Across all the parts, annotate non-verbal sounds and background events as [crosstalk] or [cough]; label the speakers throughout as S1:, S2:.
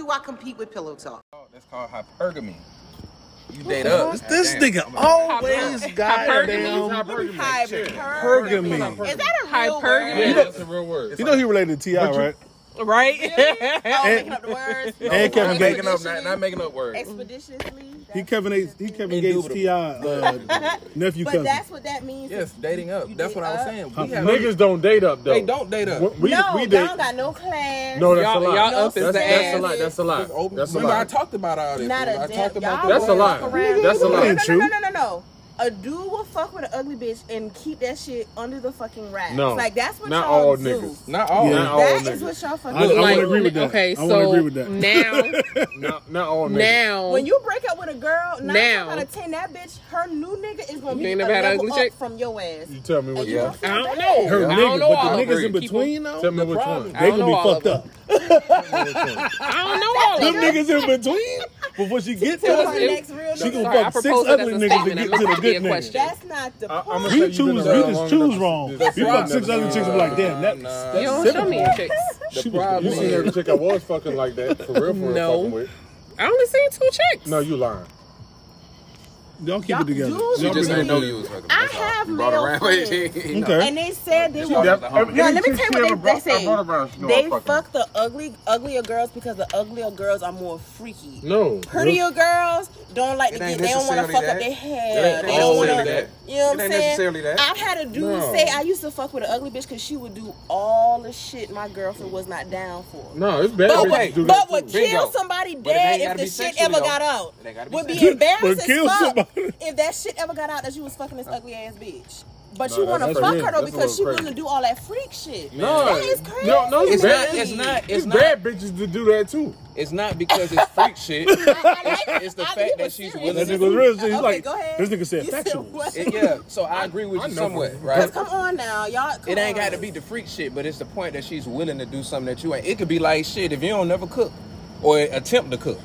S1: do I compete with pillow talk?
S2: Oh, that's called hypergamy. You date up.
S3: This
S2: Damn.
S3: nigga always goddamn
S4: Hypergamy.
S3: pergamy.
S4: Is that a real
S5: Hypergamy.
S4: word?
S2: Yeah, that's a real word.
S3: You know he related to Ti, right?
S5: Right? [laughs]
S4: Oh, making up the words.
S3: And Kevin Gates.
S2: making up, not, not making up words.
S4: Expeditiously.
S3: He Kevin Gates. He Kevin Gates. Ti uh, [laughs] nephew
S4: But
S3: cousin.
S4: that's what that means.
S2: Yes, dating up.
S4: You
S2: That's
S4: date
S2: what I was saying.
S3: Huh.
S2: We have,
S6: Niggas don't date up though.
S2: they don't date up.
S3: We,
S4: no,
S3: we
S4: y'all don't got no class.
S6: No, that's
S5: Y'all-
S6: a lie.
S5: y'all
S4: No
S5: up is
S6: That's, that's a
S5: ass.
S6: lie. That's a lie.
S2: Just open-
S6: That's a
S2: Remember, I talked about all this.
S4: Not a
S2: I talked about
S6: That's a
S4: boys
S6: lie.
S4: fuck around.
S6: That's a lie.
S4: No, no,
S3: Ain't
S4: no, no,
S3: true.
S4: no, no, no. A dude will fuck with an ugly bitch and keep that shit under the fucking rag.
S6: No.
S4: like that's what
S6: Not
S4: y'all
S6: all
S4: do.
S6: niggas.
S2: Not all.
S3: Yeah.
S6: Not all
S4: That is
S6: niggas.
S4: what y'all fucking
S3: I, I
S4: do.
S3: want to agree with that.
S5: Okay,
S3: I
S5: so
S3: want to agree with that.
S5: now, [laughs]
S6: Not, not all niggas.
S5: now,
S4: When you break up with a girl, nine
S5: Now.
S4: out of ten, that bitch, her new nigga is gonna be
S5: ain't
S4: a
S5: never had an
S4: level
S5: ugly
S4: up
S5: chick?
S4: from your ass.
S6: You tell me what
S4: And
S6: you
S4: you
S2: Yeah.
S4: don't
S5: I don't know.
S3: Her
S5: I
S3: niggas,
S5: don't know
S3: but the niggas in between though,
S6: Tell me which one.
S3: They
S5: don't
S3: gonna be fucked up.
S5: I don't know all
S3: Them
S5: of them.
S3: niggas in between before she gets
S4: Till
S3: to
S4: her
S5: it-
S4: next real
S3: she
S4: nigga.
S3: gonna
S5: Sorry,
S3: fuck six
S5: proposed it
S3: ugly niggas to get to the
S5: meant to be
S3: good
S5: a
S3: niggas.
S4: That's not the
S6: I-
S4: point.
S6: I'ma
S3: We choose,
S6: you
S3: we just choose
S6: enough.
S3: wrong.
S6: That's
S3: You fuck six ugly chicks and be like, damn, that,
S2: Nah,
S5: You don't
S3: that's
S5: show me
S3: simple.
S5: chicks.
S2: The
S3: She was-
S2: problem
S6: You seen every chick I was fucking like that for real, for real
S5: No.
S6: fucking with.
S5: I only seen two chicks.
S6: No, you lying.
S3: Y'all keep
S4: Y'all
S3: it together.
S4: do
S2: she just
S3: bring
S2: ain't
S3: it
S2: know you was fucking.
S4: I have
S2: You brought
S4: male friends. [laughs]
S3: Okay.
S4: And they said they
S2: She
S4: were.
S2: does-
S4: No, let me tell you what they, they
S6: brought,
S4: say.
S6: I brought around, she know
S4: They fuck the ugly, uglier girls because the uglier girls are more freaky.
S6: No.
S4: Prettier girls don't like to get. They don't want to
S2: necessarily
S4: fuck up their hair. They don't want to.
S2: that.
S4: You know what I'm saying?
S2: necessarily that.
S4: I've had a dude
S6: No.
S4: say I used to fuck with an ugly bitch because she would do all the shit my girlfriend was not down for.
S6: No, it's bad.
S4: But
S6: bitches
S4: would, but would kill somebody dead if the shit ever got out.
S2: It gotta be
S4: Would be
S2: sexually.
S4: embarrassed
S3: But kill
S4: fuck
S3: somebody. [laughs]
S4: if that shit ever got out that you was fucking this ugly ass bitch. But
S6: No,
S4: you want to fuck
S6: real.
S4: her though
S6: That's
S4: because she willing to do all that freak shit.
S6: No,
S4: that is crazy.
S6: No, no, it's,
S2: It's
S6: bad.
S2: not- it's not-
S6: It's,
S2: it's not-
S6: bad bitches to do that too.
S2: It's not because it's freak shit. [laughs]
S4: I like-
S2: It's the
S4: I-
S2: fact that she's
S4: serious.
S2: willing
S3: That
S2: to
S3: nigga was real. He's
S4: Okay,
S3: like,
S4: go ahead.
S3: this nigga said [laughs]
S4: You said
S3: factual.
S4: what?
S2: It- yeah, so I agree with
S6: I
S2: you
S6: know.
S2: somewhat, right?
S4: Come on now, y'all.
S2: It ain't got to be the freak shit, but it's the point that she's willing to do something that you ain't. It could be like shit if you don't never cook or attempt to cook.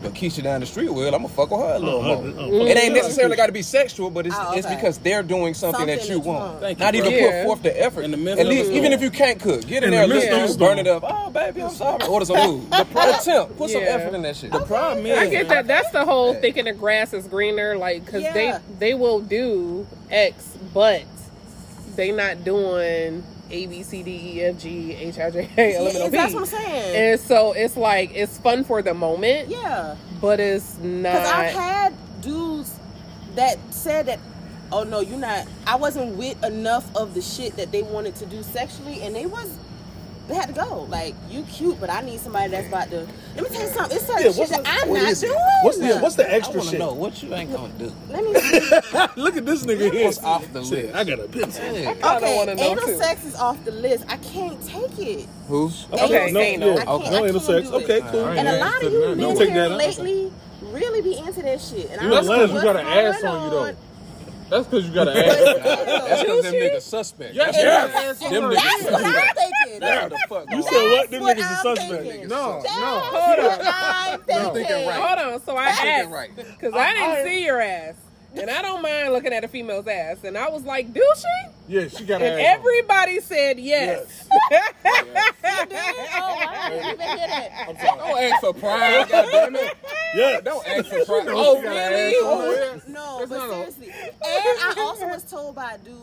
S2: But Keisha down the street will, I'm gonna fuck with her a oh, little oh, more.
S3: oh, mm-hmm.
S2: It ain't necessarily got to be sexual, but it's,
S4: Oh,
S2: it's because they're doing something,
S4: Something
S2: that you
S4: that you
S2: want.
S4: want.
S2: Thank Not you, even.
S5: Yeah.
S2: put forth the effort.
S7: In the middle
S2: At
S7: of
S2: least,
S7: store.
S2: even if you can't cook, get in
S3: In
S2: there,
S3: the midst
S2: listen,
S3: of
S2: burn it up. Oh, baby, I'm sorry. Order some [laughs] food. The pro- attempt. Put some effort in that shit.
S7: The problem is,
S5: I get that. That's the whole thinking the grass is greener, like because
S4: Yeah.
S5: they they will do X, but they not doing A B C D E F G H I J [laughs] K L M N O
S4: Yeah, that's what I'm saying.
S5: And so it's like it's fun for the moment,
S4: yeah.
S5: but it's not.
S4: Because I've had dudes that said that, oh no, you're not. I wasn't with enough of the shit that they wanted to do sexually, and they was. They had to go. Like you cute, but I need somebody that's about to. Let me tell you something. It's certain
S3: Yeah,
S4: shit that I'm not doing.
S3: What's the what's the
S7: I
S3: extra
S7: want to
S3: shit?
S7: know what you ain't gonna do.
S4: Let me see. [laughs]
S3: Look at this nigga here.
S7: What's off the
S3: Shit,
S7: list?
S3: I got a pencil.
S5: I
S4: Okay, anal
S5: too.
S4: sex is off the list. I can't take it.
S2: Who?
S5: Okay,
S3: no,
S5: anal.
S3: yeah,
S4: I can't-
S3: no
S4: I
S3: anal
S4: can't
S3: sex.
S4: do it.
S3: Okay, cool.
S6: Alright.
S4: And a
S6: Yeah,
S4: lot of
S6: so
S4: you
S6: now-
S4: men
S3: don't take
S4: here
S3: that out.
S4: lately really be into that shit. And I
S6: That's
S4: don't know
S6: because you
S4: what's
S6: got an ass
S4: going
S6: on you though.
S4: On.
S6: That's because you got an
S4: But
S6: ass.
S2: That's because them niggas suspect.
S6: Yes,
S2: That's
S6: yes.
S2: Them
S4: That's
S2: niggas
S4: what I'm thinking.
S2: That's the fuck.
S3: You said what? Them
S4: what
S3: niggas
S4: I'm
S3: is suspect.
S4: thinking.
S6: No,
S4: That's
S6: no.
S4: what I'm thinking.
S2: thinking right.
S5: Hold on. So I
S2: Thinking
S5: asked
S2: right.
S5: because I didn't see your ass, and I don't mind looking at a female's ass, and I was like, "Do she?"
S6: Yeah, she got an
S5: And
S6: ass. on.
S5: everybody said yes. [laughs]
S4: You did? Oh, I didn't even hear that.
S2: Don't ask for pride, [laughs] goddammit.
S3: Yeah.
S2: Don't ask for pride.
S6: Oh,
S2: Oh, really?
S6: ass on.
S4: No,
S6: That's
S4: but
S6: not a-
S4: And I also was told by a dude,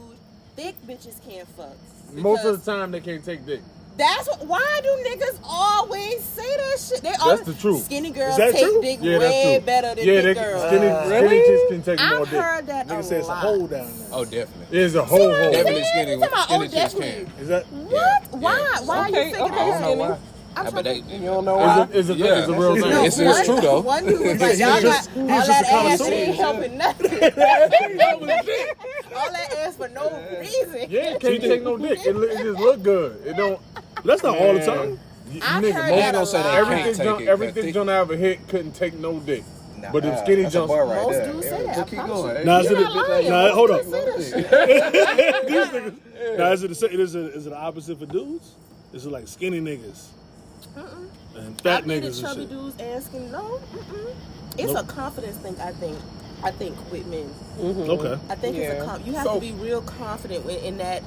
S4: thick bitches can't fuck.
S6: Most of the time, they can't take dick.
S4: That's what, why do niggas always say that shit? They
S6: That's the truth.
S4: Skinny girls take
S3: true?
S4: dick
S6: Yeah,
S4: way
S6: true.
S4: better than
S6: yeah,
S4: thick
S6: they
S4: girls.
S6: skinny,
S3: Uh,
S6: skinny
S5: really?
S6: chicks can take more
S4: I've heard that
S3: Nigga
S4: a
S3: said it's a hole down there.
S2: Oh, definitely.
S6: There's a whole hole.
S2: Definitely skinny,
S4: You talking about,
S2: skinny
S4: oh,
S2: chicks
S4: definitely.
S2: can.
S3: Is that?
S4: What? Why? Why
S5: Okay,
S4: you thinking
S5: okay,
S4: that?
S2: skinny? Why.
S4: I'm
S2: I bet they, you don't know why.
S6: Is it, is it,
S2: Yeah.
S6: is it real thing?
S4: No,
S2: It's- it's
S4: one-
S2: true, though.
S4: One dude was [laughs] like, y'all got all that ass ain't helping [laughs] nothing. [laughs] all that ass for no reason.
S6: Yeah, can't take no dick. It, it just look good. It don't.
S3: That's not all the time.
S6: Y-
S4: I've
S6: nigga,
S4: heard
S6: most
S4: that a
S2: gonna say they
S4: lot.
S2: can't
S6: everything,
S2: take
S6: John,
S2: it,
S6: everything
S2: but
S6: John ever hit couldn't take no dick.
S2: Nah,
S6: But them skinny
S2: that's a
S6: Jones-
S2: bar right
S4: Most
S2: there.
S4: dudes say
S2: Yeah,
S4: that,
S2: just
S4: I
S2: keep
S4: promise
S2: going.
S4: you.
S3: Nah, is
S4: You're
S3: it?
S4: not lying.
S3: Nah, hold
S4: Most
S3: up.
S4: dudes say that [laughs] shit.
S3: These niggas. Now, is it, the, is, it, is it the opposite for dudes? Is it like skinny niggas and fat
S4: I've dated
S3: niggas
S4: chubby
S3: and shit?
S4: dudes asking no. Mm-mm. It's
S3: Nope.
S4: a confidence thing. I think. I think with men. Mm-hmm. Mm-hmm.
S3: Okay.
S4: I think it's
S5: Yeah.
S4: a com- you have
S2: So-
S4: to be real confident in, in that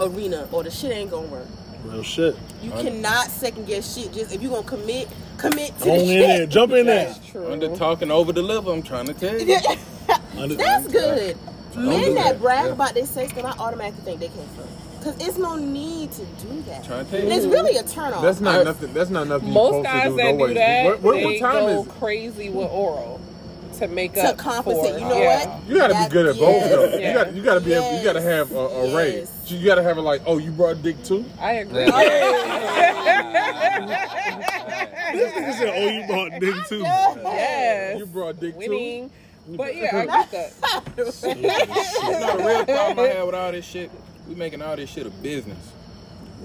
S4: arena, or the shit ain't gonna work.
S3: Real shit.
S4: You cannot second guess shit. Just if you gonna commit, commit to
S3: Go
S4: the
S3: in
S4: shit.
S3: there, jump in there.
S5: That's true.
S7: Under talking over deliver. I'm trying to tell you. [laughs]
S3: Under-
S4: That's good. Men that
S8: that.
S4: brag
S8: Yeah.
S4: about their sex, then I automatically think they can't fuck. Cause it's no need to do that.
S7: Trying to
S4: And it's really a turn off.
S7: That's not
S8: I-
S7: nothing. That's not nothing.
S5: Most
S7: you're
S5: guys
S7: to do
S5: that
S7: no
S5: do
S7: ways.
S5: that,
S7: What, what,
S5: they
S7: what time
S5: go
S7: is?
S5: crazy with oral to make
S4: to
S5: up
S4: compensate.
S5: for.
S4: You know
S5: yeah.
S4: what?
S7: You gotta be good at both
S4: yes.
S7: though.
S5: Yeah.
S7: You got you gotta be able, you gotta have a, a
S4: Yes.
S7: rate. You gotta have it like, oh, you brought dick too.
S5: I agree. [laughs]
S3: This nigga said, "Oh, you brought dick too."
S5: yes.
S7: You brought dick too.
S5: Winning. But yeah, I get that.
S7: No, the real problem I have with all this shit, we making all this shit a business.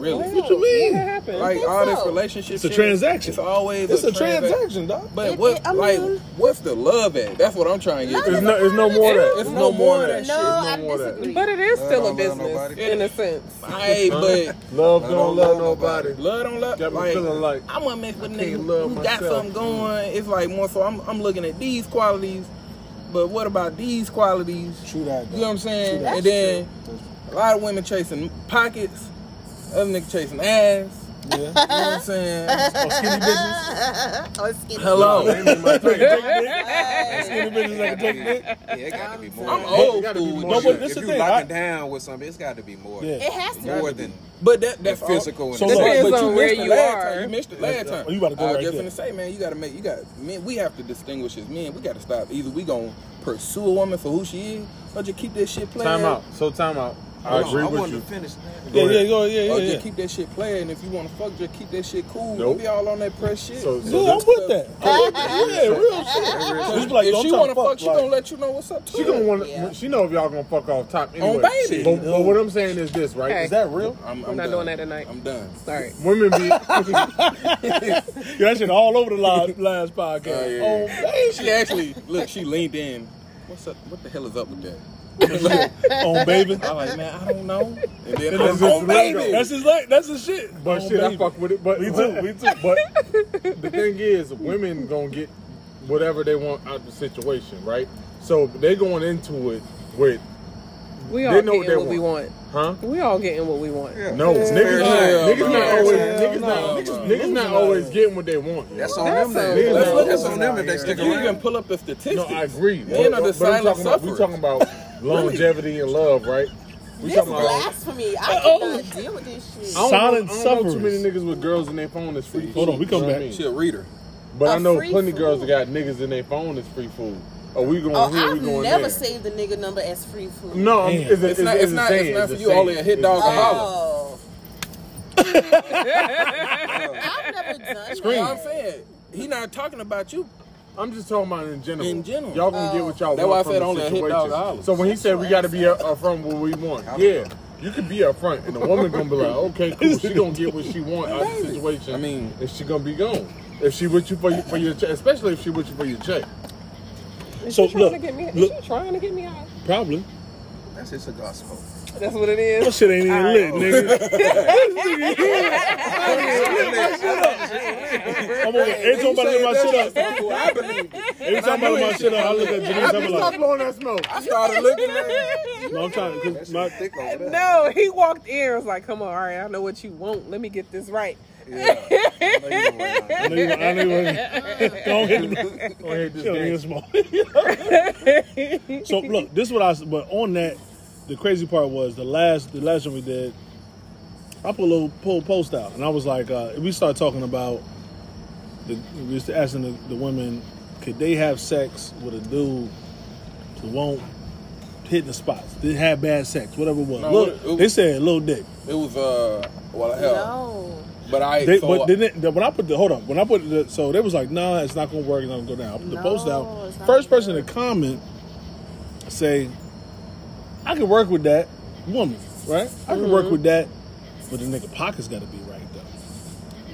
S7: Really.
S3: What you mean?
S5: What happened?
S7: Like
S4: think
S7: all this relationship
S3: It's a
S7: shit,
S3: transaction.
S7: It's always
S3: It's a
S7: transaction.
S3: transaction, dog.
S7: But
S4: It-
S7: what
S4: it- I
S7: like what's the love at? That's what I'm trying to get.
S4: None
S7: It's no, it's no more of that. It's
S8: No
S7: no more
S8: more
S7: of
S8: of
S7: that.
S8: that
S7: shit.
S4: No, I
S7: no more of that.
S4: disagree.
S5: but it is still a business in a sense.
S7: Hey, but
S8: Love
S7: love don't
S8: don't
S7: love
S8: love nobody.
S7: nobody. Love don't love. Got me like, feeling like. I want to mess with I niggas can't who love myself. Got something going. It's like more so. I'm I'm looking at these qualities, but what about these qualities?
S3: True that.
S7: You know what I'm saying?
S4: That's
S7: and then a lot of women chasing pockets, other nigga chasing ass.
S3: Yeah.
S7: You know what I'm saying? [laughs]
S3: Oh, or [laughs] oh, [laughs] skinny bitches.
S4: Oh, it's skinny.
S7: Hello.
S3: Skinny bitches that can take dick.
S8: Yeah, it got to be more.
S7: I'm
S8: than
S7: old
S8: that.
S7: school.
S8: If
S3: No, but this
S8: if
S3: the
S8: you
S3: thing,
S8: locking
S3: I-
S8: down with something, it's got to be more.
S3: Yeah.
S4: It has to.
S8: More
S4: be.
S8: More than
S7: But that
S8: the
S7: that's
S8: physical. and
S3: So
S8: the
S3: look,
S8: sex.
S5: Depends
S7: but you
S5: on where
S7: missed the
S5: you are.
S7: Time. You missed the last time.
S3: Oh, you about to go
S7: I was
S3: right
S7: just
S3: there.
S7: gonna say, man, you gotta make you got men. We have to distinguish as men. We got to stop. Either we gonna pursue a woman for who she is, or just keep that shit playing.
S6: Time out. So time out. I
S8: Hold on,
S6: agree
S8: I
S6: with
S8: wanted
S6: you.
S8: to finish. man.
S3: Yeah, yeah, go, yeah,
S7: Or
S3: yeah,
S7: just keep that shit playing. If you want to fuck, just keep that shit cool.
S6: Nope.
S7: Don't be all on that press shit.
S6: So- so
S3: Yeah, I'm with that. I'm with that. Yeah, real shit. It's [laughs] like,
S7: if
S3: don't
S7: she want to
S3: fuck,
S7: fuck, she
S3: like-
S7: gonna let you know what's up. Too.
S6: She gonna want.
S4: Yeah.
S6: to She know if y'all gonna fuck off top anyway.
S7: baby.
S6: But, but what I'm saying is this, right?
S5: Hey.
S3: Is that real?
S7: I'm,
S5: We're
S7: I'm
S5: not
S7: done.
S5: doing that tonight.
S7: I'm done.
S5: Sorry. [laughs]
S6: Women be.
S3: Yeah, [laughs] that shit all over the last, last podcast.
S7: Oh, yeah.
S3: Oh, baby.
S7: She actually look. She leaned in. What's up? What the hell is up with that?
S3: Oh, baby.
S7: I'm like, man, I don't know. And then oh,
S3: That's
S7: I'm
S3: his
S7: on
S3: lingo.
S7: baby.
S3: That's his like. That's his shit.
S6: But
S3: Oh,
S6: shit, I
S3: baby.
S6: fuck with it. But
S3: Me too. Me too.
S6: But the thing is, women gonna get whatever they want out of the situation, right? So they going into it with,
S5: We all
S6: know what
S5: getting
S6: they
S5: what we want.
S6: huh?
S5: We all getting what we want.
S8: Yeah.
S6: No, niggas,
S8: fair
S6: not,
S7: enough.
S6: niggas not always,
S3: yeah,
S6: niggas
S3: no,
S6: not,
S3: no.
S6: niggas, niggas not always getting what they want.
S8: That's
S6: yo.
S8: on them.
S5: That's
S8: Then.
S6: a-
S8: That's,
S6: Let's
S8: that's
S6: look
S8: on them if they
S6: at
S8: stick
S7: If you
S8: around.
S7: can pull up the statistics.
S6: No, I agree.
S7: Men are the silent
S6: talking about, we talking about longevity and love, right? We
S4: This
S6: talking about.
S4: blasphemy. I uh, cannot oh. deal with this shit.
S6: I don't,
S3: Silent
S6: know, I don't know too many niggas with girls in their phone is free food.
S3: Hold on, we come
S6: you know
S3: back.
S6: I mean?
S7: She a reader.
S6: But I
S4: A
S6: know plenty
S4: food.
S6: girls that got niggas in their phone that's free food. Are we going
S4: Oh,
S6: here? We
S4: I've
S6: going
S4: never
S6: there?
S4: saved the nigga number as free food.
S6: No, I'm,
S3: Damn.
S6: it's, a,
S7: It's not- it's not- it's not for
S6: a
S7: you,
S6: saying.
S7: only a hit dog
S6: saying.
S7: holler.
S4: Oh. [laughs] I've never done
S7: You know what I'm saying? He not talking about you.
S6: I'm just talking about in general.
S7: In general.
S6: y'all gonna get what y'all
S7: That's
S6: want
S7: why I
S6: from
S7: said
S6: the
S7: only a hit
S6: situation.
S7: dog.
S6: So when he said we got to be up upfront what we want, yeah, you could be upfront, and the woman gonna be like, okay, cool, she gonna get what she want out of the situation.
S7: I mean-
S6: and she gonna be gone. If she with you for your, for your check, especially if she with you for your check.
S5: Is
S3: So,
S5: she trying
S3: look,
S5: to get me?
S3: look-
S5: Is she trying to get me out?
S3: Probably.
S8: That's just a gospel.
S5: That's what it is.
S3: That shit ain't even
S5: All
S3: lit,
S5: right.
S3: nigga. [laughs] I'm over every time I lift my shit up.
S7: I believe it.
S3: Every time I lift my shit up, I look at Janice. I'm like,
S6: stop
S3: like,
S6: blowing that smoke.
S7: I started looking
S3: no, I'm trying
S8: That
S3: because
S8: shit
S3: my
S8: thick over there.
S5: No, he walked in. and Was like, "Come on, all right, I know what you want. Let me get this right."
S8: Yeah. I know you were
S3: I know you. I know you. Go ahead.
S6: Go ahead, this game.
S3: nigga [laughs] so look, this is what I. s- But on that, the crazy part was the last the last one we did. I put a little pull post out, and I was like, uh, we started talking about the we was asking the, the women, could they have sex with a dude who won't hit the spots, didn't have bad sex, whatever it was.
S7: No,
S3: Look,
S7: it- it-
S3: they said little dick.
S7: It was uh, well hell,
S4: No.
S7: but I.
S3: They,
S7: so,
S3: but didn't they, when I put the hold up when I put the so they was like nah it's not gonna work it's not gonna go down I put the post out first person to comment say I can work with that woman right I can
S4: Mm-hmm.
S3: work with that but the nigga pockets got to be right though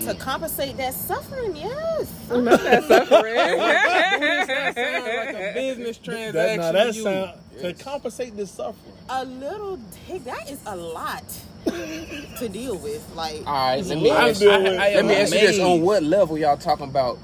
S4: To compensate that suffering, yes. [laughs]
S5: Not that suffering. [laughs]
S7: that sounds like a [laughs] business transaction.
S3: that, now that
S7: to you.
S3: sound to compensate this suffering
S4: A little dick, that is a lot to deal with. Like,
S7: All right, let me
S3: I
S7: ask,
S3: deal
S7: I, I
S8: Let me
S7: am
S8: ask you this. On what level y'all talking about,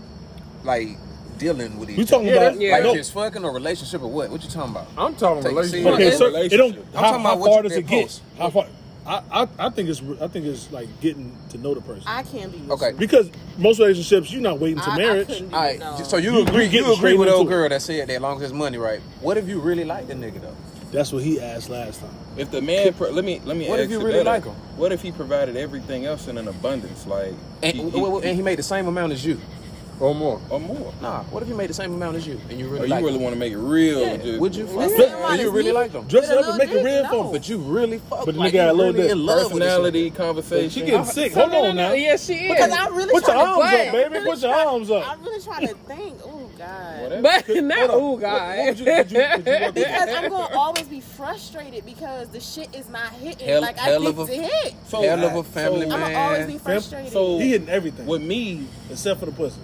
S8: like dealing with each?
S3: we talking
S8: other?
S3: about
S5: yeah.
S8: like
S3: no,
S8: just fucking or relationship or what? What you talking about?
S6: I'm talking
S8: Take it
S6: relationship.
S3: okay so
S7: Relationship.
S3: it don't
S7: I'm
S3: how,
S8: talking
S3: how
S8: about what
S3: far
S8: you
S3: does it
S8: did
S3: get how far I, I I think it's I think it's like getting to know the person.
S4: I can't be.
S2: Okay.
S4: you.
S3: because most relationships, you're not waiting to
S4: I- I
S3: marriage.
S4: couldn't it, no.
S2: so you,
S3: You-
S2: agree?
S3: you
S2: You agree with
S3: into
S2: old
S3: it.
S2: girl that said that long as it's money, right? What if you really like the nigga though?
S3: That's what he asked last time.
S7: If the man, pro- let me let me.
S2: What if you really
S7: better.
S2: like him?
S7: What if he provided everything else in an abundance, like
S2: And,
S7: he- he-
S2: and he made the same amount as you.
S6: Or more.
S7: or more?
S2: Nah, what if you made the same amount as you and you
S7: Or
S2: really oh,
S7: you
S2: like
S7: really
S2: him?
S7: want to make it real?
S2: Yeah,
S7: just-
S2: Would you fuck
S4: Listen,
S2: with him? And you really like them?
S3: Dress
S4: With a
S3: up and make it real
S4: dick,
S3: for
S4: no.
S3: him.
S2: But you really fuck
S3: But the
S2: like
S3: nigga got a little
S2: really
S3: dick.
S2: in love with
S7: Personality conversation.
S3: She getting sick.
S5: So
S3: Hold
S5: no, no,
S3: on
S5: no.
S3: now.
S5: Yeah, she is.
S4: Because I'm really
S3: Put your arms up, baby. Put your arms up.
S4: I'm really trying to think. Oh God.
S7: Whatever.
S5: but [laughs] not
S3: Hold
S5: oh god. [laughs]
S4: Because I'm gonna [laughs] always be frustrated because the shit is not hitting
S2: Hell-
S4: like I
S2: hell
S4: think
S2: of a-
S4: to hit.
S7: So,
S2: Hell of a family
S7: so,
S4: I'm gonna always be frustrated.
S7: so
S3: He hitting everything
S7: with me,
S3: except for the pussy.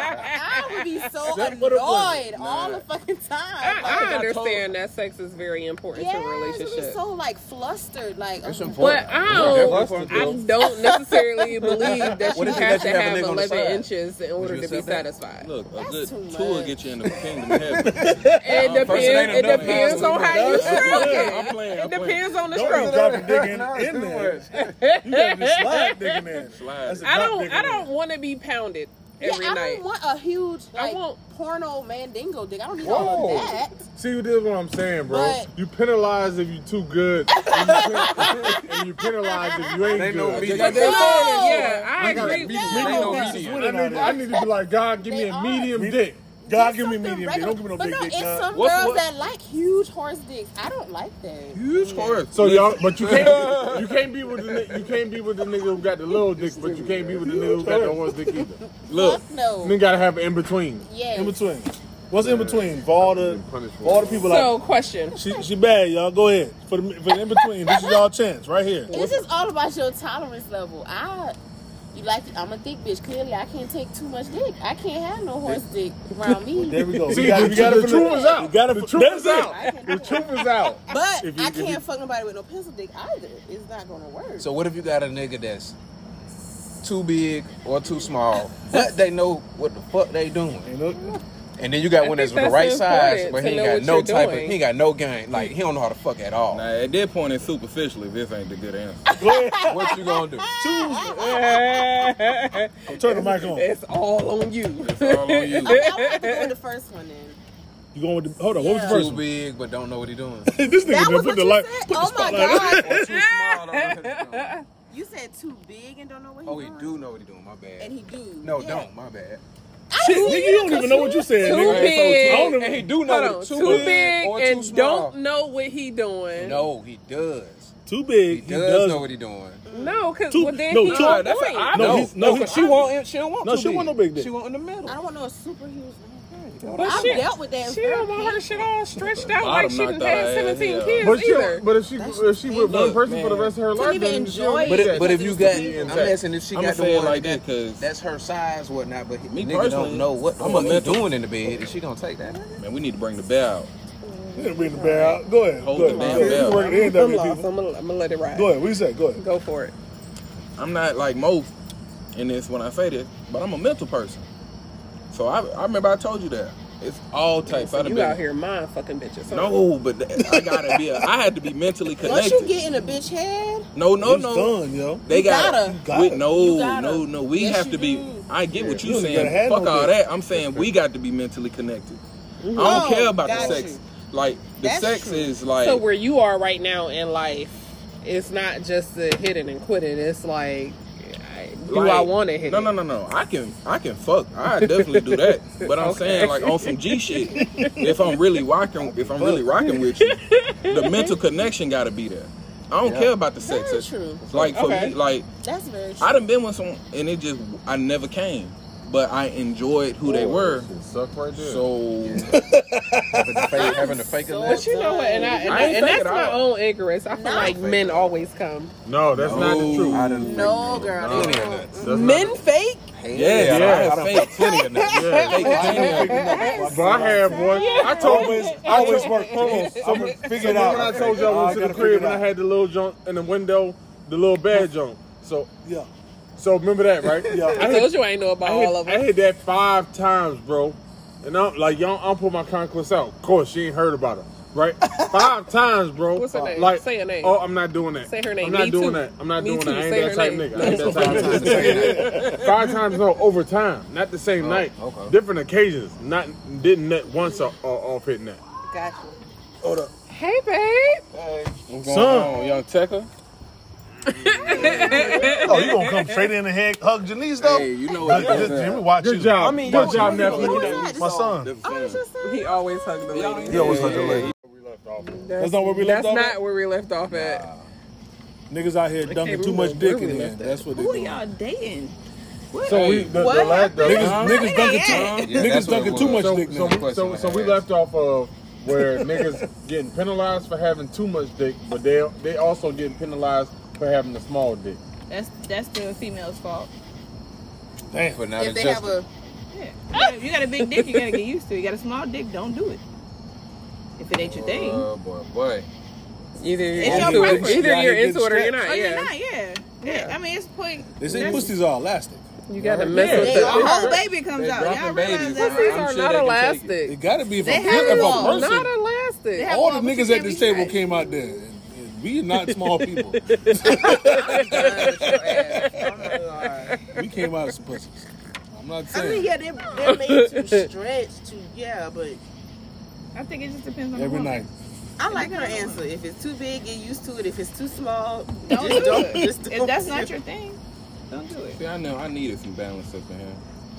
S4: I would be so
S3: Except
S4: annoyed all the fucking time.
S5: I,
S4: Like,
S5: I understand that sex is very important
S4: yeah,
S5: to a
S4: I would be so like flustered. Like
S2: It's.
S5: But I don't, I don't necessarily [laughs] believe that you have
S2: let
S5: to
S2: you have a
S5: have
S2: nigga
S5: 11 inches in order to be
S2: that?
S5: satisfied.
S7: look, a
S4: That's
S7: good
S4: too
S7: tour
S4: much.
S7: get you in the kingdom of heaven. [laughs]
S5: It
S2: first it ain't
S5: depends. It depends on how you
S3: That's
S5: stroke it.
S7: I'm playing, I'm
S5: It depends on the stroke.
S3: Don't
S5: stroke.
S3: even drop a dick in, [laughs]
S2: No,
S3: in
S2: too
S3: there. You gotta be slide digging in.
S7: Slide.
S3: That's a
S5: I
S3: drop
S5: don't.
S3: Dick
S5: I
S3: mm.
S5: don't want to be pounded every
S4: yeah,
S5: every
S4: I
S5: night.
S4: don't want a huge
S5: I
S4: like
S5: want-
S4: porno mandingo dick. I don't need
S6: Whoa.
S4: all of that.
S6: See, this is what I'm saying, bro.
S4: But-
S6: you penalize if you're too good, [laughs] and you, pen- [laughs] and you penalize if you ain't
S2: They know
S6: good.
S2: me.
S4: No.
S5: Yeah, I
S6: I gotta
S5: agree.
S6: be-
S4: No.
S2: Ain't no
S4: Yes.
S2: medium.
S6: I need, I need to be like, God, give me a
S4: are.
S6: medium
S3: Me-
S6: dick.
S3: God, give me
S4: something
S3: medium dick. Don't give me no
S4: but
S3: big
S4: no,
S3: dick.
S4: it's
S3: nah.
S4: some
S7: What's-
S4: girls
S7: what-
S4: that like huge horse dicks. I don't like that.
S7: Huge horse.
S6: So y'all, but you can't, you can't be with the, ni- you can't be with the nigga who got the little dick, but you can't be with the nigga who got the horse dick either.
S7: Look,
S4: Fuck no.
S6: Then gotta have an in between.
S4: Yeah,
S3: In between. What's in between? For all the, for all the people like.
S5: So, question.
S3: She, she bad, y'all. Go ahead. For the, for the in between, this is y'all chance right here.
S4: It's just all about your tolerance level. I, you like, it? I'm a thick bitch. Clearly, I can't take too much dick. I can't have no horse dick around me.
S3: There we go. [laughs]
S6: See,
S3: You gotta-
S6: the,
S3: you gotta
S6: the truth is out.
S3: You gotta
S6: the
S3: fin-
S6: truth
S3: that's
S6: is out. The
S4: do
S6: truth is out.
S4: But
S6: If you-
S4: I
S6: if you-
S4: can't fuck nobody with no pencil dick either. It's not gonna work.
S2: So what if you got a nigga that's too big or too small, but they know what the fuck they doing,
S3: Ain't no-
S2: and then you got
S5: I
S2: one that's
S5: think
S2: the right size, but he ain't got no
S5: you're
S2: type of, he ain't got no game, like he don't know how to fuck at all.
S7: now at that point it's superficial if this ain't the good answer. [laughs]
S2: What you gonna do? Choose. [laughs]
S3: Turn the mic on.
S5: it's all on you.
S7: It's all on you.
S4: Okay, [laughs] I would have go with the first one then.
S3: You going with the, hold on, what was the
S4: Yeah.
S3: first
S2: Too big, but don't know what he doing.
S3: this nigga
S4: That
S3: done
S4: was
S3: put
S4: what
S3: the light,
S4: said?
S3: put the
S4: Oh my. God.
S2: Or too small, don't know what he doing.
S4: You said too big and don't know what he's doing.
S2: Oh,
S4: he
S2: he
S4: doing.
S2: do know what he doing. My bad.
S4: And he do.
S2: no,
S4: Yeah.
S2: don't. My bad.
S3: Shit, nigga, you don't even know what you said,
S5: Too
S3: nigga.
S5: big.
S3: I don't even-
S2: And he do know
S5: Hold on,
S2: too,
S5: too
S2: big,
S5: big
S2: or too
S5: and
S2: small.
S5: don't know what he doing.
S2: No, he does.
S3: Too big.
S2: does,
S3: He does.
S2: know what he doing.
S5: No, because
S3: Too-
S5: well, then
S3: no,
S5: he
S3: too-
S5: on
S2: that's
S5: point.
S2: a, I
S3: No,
S2: know.
S3: he's- no,
S2: no,
S3: he's-
S2: 'cause she want she don't want
S3: No,
S2: too
S3: she
S2: big.
S3: want no big dick.
S2: She want in the middle.
S4: I don't want no super huge.
S5: But
S4: I've
S5: she,
S4: dealt with that.
S5: she don't want her shit all stretched out like she done
S7: knocked out
S5: had
S7: her ass,
S5: 17
S7: yeah.
S5: kids
S6: But, she,
S5: either.
S6: but if she if she with one
S7: Look,
S6: person for the rest of her life,
S4: even
S6: then
S4: enjoy
S6: need
S2: But
S4: it.
S2: if, but if you got, I'm asking if she
S7: I'ma
S2: got the one
S7: like
S2: that,
S7: that 'cause-
S2: that's her size, whatnot. But
S7: Me
S2: me nigga
S7: personally,
S2: don't know what
S7: I'm a
S2: fuck he doing in the bed. Is she gonna take that?
S7: Man, we need to bring the bell out.
S3: You didn't bring the bear out. Go ahead.
S7: Hold
S3: Go
S7: the damn bell.
S3: You work
S5: I'm
S3: end of it,
S5: lost. I'm gonna, I'm gonna let it ride.
S3: Go ahead. What you say? Go ahead.
S5: Go for it.
S7: I'm not like most in this when I say this, but I'm a mental person. So I, I remember I told you that. It's all types.
S5: So
S7: I'd
S5: you
S7: been-
S5: out here mind fucking bitches. huh?
S7: No, but th- I gotta be. A, I had to be mentally [laughs] connected.
S4: Once
S7: connected.
S4: you get in a bitch head,
S7: no, no,
S3: It's
S7: no.
S3: done, yo.
S7: They
S4: You
S7: gotta.
S4: gotta.
S3: You gotta.
S7: we- no,
S4: You gotta.
S7: no, no. We
S4: Yes,
S7: have to be.
S4: do.
S7: I get what
S3: You
S7: you saying. Fuck
S3: no
S7: all
S3: dick.
S7: that. I'm saying we got to be mentally connected. I don't
S4: Oh,
S7: care about the sex.
S4: you.
S7: Like the
S4: That's
S7: sex
S4: true.
S7: is like.
S5: So where you are right now in life, it's not just the hit it and quit it. It's like, I- do
S7: like-
S5: I want to hit
S7: No,
S5: it?
S7: no, no, no. I can, I can fuck. I definitely do that. [laughs] But I'm
S5: Okay.
S7: saying like on some G shit. If I'm really rocking, if I'm really rocking with you, the [laughs] mental connection got to be there. I don't
S2: Yeah.
S7: care about the sex. That's
S4: true.
S7: Like for
S5: Okay.
S7: me, like
S4: That's very true.
S7: I done been with someone and it just I never came, but I enjoyed who they were.
S6: Suck right there.
S7: So
S2: having to fake, having to fake
S4: So-
S2: leg.
S5: But you know what? And, I, and,
S7: I
S5: I,
S7: ain't
S5: and
S7: fake
S5: that's
S7: it
S5: my
S7: out.
S5: own ignorance. I feel
S4: Not
S5: like men always come.
S6: no, that's not the truth.
S2: I done
S4: no, girl.
S6: No.
S4: they
S2: of
S4: don't.
S2: nuts.
S6: That's
S5: Men
S6: not-
S5: fake?
S2: Yeah,
S7: Yeah,
S2: I,
S7: yeah,
S2: I done
S7: fake.
S2: fake plenty of nuts.
S6: Yeah.
S2: Fake
S6: But I had one. I told
S3: Always, always work. Hold on.
S6: So,
S3: I'm figure
S6: so
S3: it out.
S6: when I told y'all I went to the crib and I had the little junk in the window, the little bad junk. So,
S3: Yeah.
S6: So remember that, right? [laughs]
S3: Yeah.
S6: I
S5: I
S6: hit,
S5: told you I ain't know about
S6: I hit,
S5: all of them.
S6: I hit that five times, bro. And I'm like, y'all, I'm put my conquest out. Of course, she ain't heard about it. right? [laughs] Five times, bro.
S5: What's her name?
S6: Like,
S5: Say her name.
S6: Oh, I'm not doing that.
S5: Say her name.
S6: I'm not
S5: Me
S6: doing
S5: too.
S6: that. I'm not
S5: Me
S6: doing
S5: too.
S6: that. I
S5: Say
S6: ain't
S5: her
S6: that type
S5: name.
S6: nigga. I ain't
S5: No.
S6: that [laughs] type
S7: Five times
S6: nigga. Five times, no, over time, not the same
S7: Oh,
S6: night.
S7: okay.
S6: Different occasions. Not didn't net once or, or off hitting that.
S4: Gotcha.
S3: Hold up.
S5: Hey, babe.
S7: What's going
S3: Son.
S7: on, young Tekka? [laughs]
S3: Oh, you gonna come straight in and hug, hug Janice though?
S7: Hey, you know what
S3: Good-
S7: it is.
S3: good- Jimmy, watch
S6: Good
S3: you.
S6: job.
S7: I mean,
S6: good
S7: yo,
S6: job,
S7: you know,
S6: nephew.
S4: Who is that?
S3: My son.
S4: Oh, your son?
S5: He always hugs the lady.
S3: He always hug the lady. That's not where we left off.
S5: That's not
S3: at?
S5: where we left off at.
S3: Niggas out here dunking too much dick in here. That's what they
S9: Who
S3: doing.
S9: y'all dating?
S6: So we the,
S4: What
S6: the last the,
S3: Niggas,
S7: Huh?
S3: niggas dunking too,
S7: Yeah,
S3: niggas dunking too much
S6: so,
S3: dick
S6: so, we, so, so we left off of where niggas [laughs] getting penalized for having too much dick, but they they also getting penalized for having a small dick.
S9: That's that's the female's fault.
S3: Damn.
S7: But not
S4: If they have
S7: adjusted.
S4: a
S9: Yeah. You got, a big dick, you gotta get used to it. You got a small dick, don't do it. If it ain't your thing.
S7: Oh boy, boy.
S5: Either you're
S4: It's
S5: into
S4: your
S5: it,
S4: preference.
S5: either
S3: Yeah,
S5: you're
S3: you
S5: into it or you're
S3: stretched.
S5: not.
S9: Oh, you're
S5: Yeah,
S9: not, yeah. yeah. I mean, it's point.
S3: They say pussies are elastic.
S5: you gotta
S7: Yeah.
S5: mess with
S9: They,
S5: the.
S9: a whole baby comes
S7: They
S9: out. Y'all realize
S7: babies.
S9: that?
S5: Pussies are
S7: sure
S5: not
S7: they can take
S5: elastic.
S3: It gotta be if,
S9: They
S3: a,
S9: have
S3: if a
S9: walls.
S3: person.
S5: Not elastic.
S3: All the niggas at this table came out there. And, and we not small [laughs] people. we came out as some pussies. I'm not
S4: I
S3: saying.
S4: mean, yeah, they're, they're made to [laughs] stretch to, yeah, but
S9: I think it just depends on the
S3: Every night.
S4: I like her answer. If it's too big, get used to it. If it's too small,
S9: Don't
S4: just
S9: do
S4: don't.
S9: it.
S4: Just
S9: If
S4: don't
S9: that's not your thing, don't do it.
S7: See, I know I needed some balance up in here.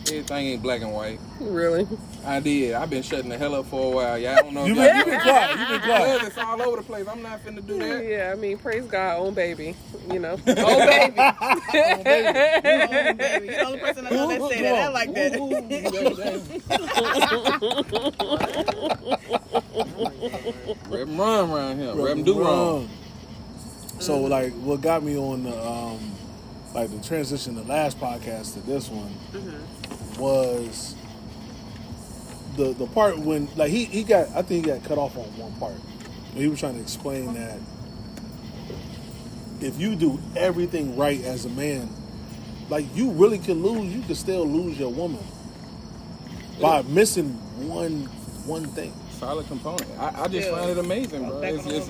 S7: Everything ain't black and white.
S5: Really?
S7: I did. I've been shutting the hell up for a while. Yeah, I don't know.
S3: You
S7: if
S3: been,
S7: y'all-
S3: you been quiet. You been quiet.
S7: It's all over the place. I'm not finna do that.
S5: Yeah, I mean, praise God, own baby. You know. [laughs]
S9: Oh baby, oh baby, you're the only person I [laughs] know that say that. I like that.
S7: Rep 'em run around here. Rep 'em do wrong.
S3: So like, what got me on the um, like the transition, the last podcast to this one was the the part when like he he got I think he got cut off on one part. He was trying to explain that if you do everything right as a man, like you really can lose. You can still lose your woman by missing one one thing.
S7: Solid component. I, I just
S9: Yeah.
S7: find it amazing, bro. It's,
S9: on the
S7: it's.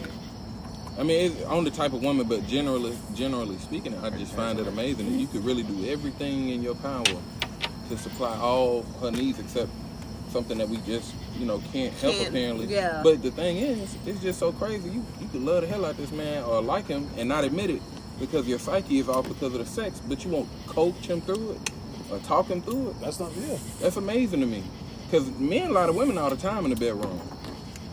S7: I mean, it's on the type of woman, but generally, generally speaking, I just find it amazing that you could really do everything in your power to supply all her needs, except something that we just, you know, can't help
S4: Can't,
S7: apparently.
S4: yeah.
S7: But the thing is, it's just so crazy. You you could love the hell out of this man or like him and not admit it because your psyche is off because of the sex, but you won't coach him through it or talk him through it.
S3: That's not real.
S7: That's amazing to me. Because men lie to women all the time in the bedroom.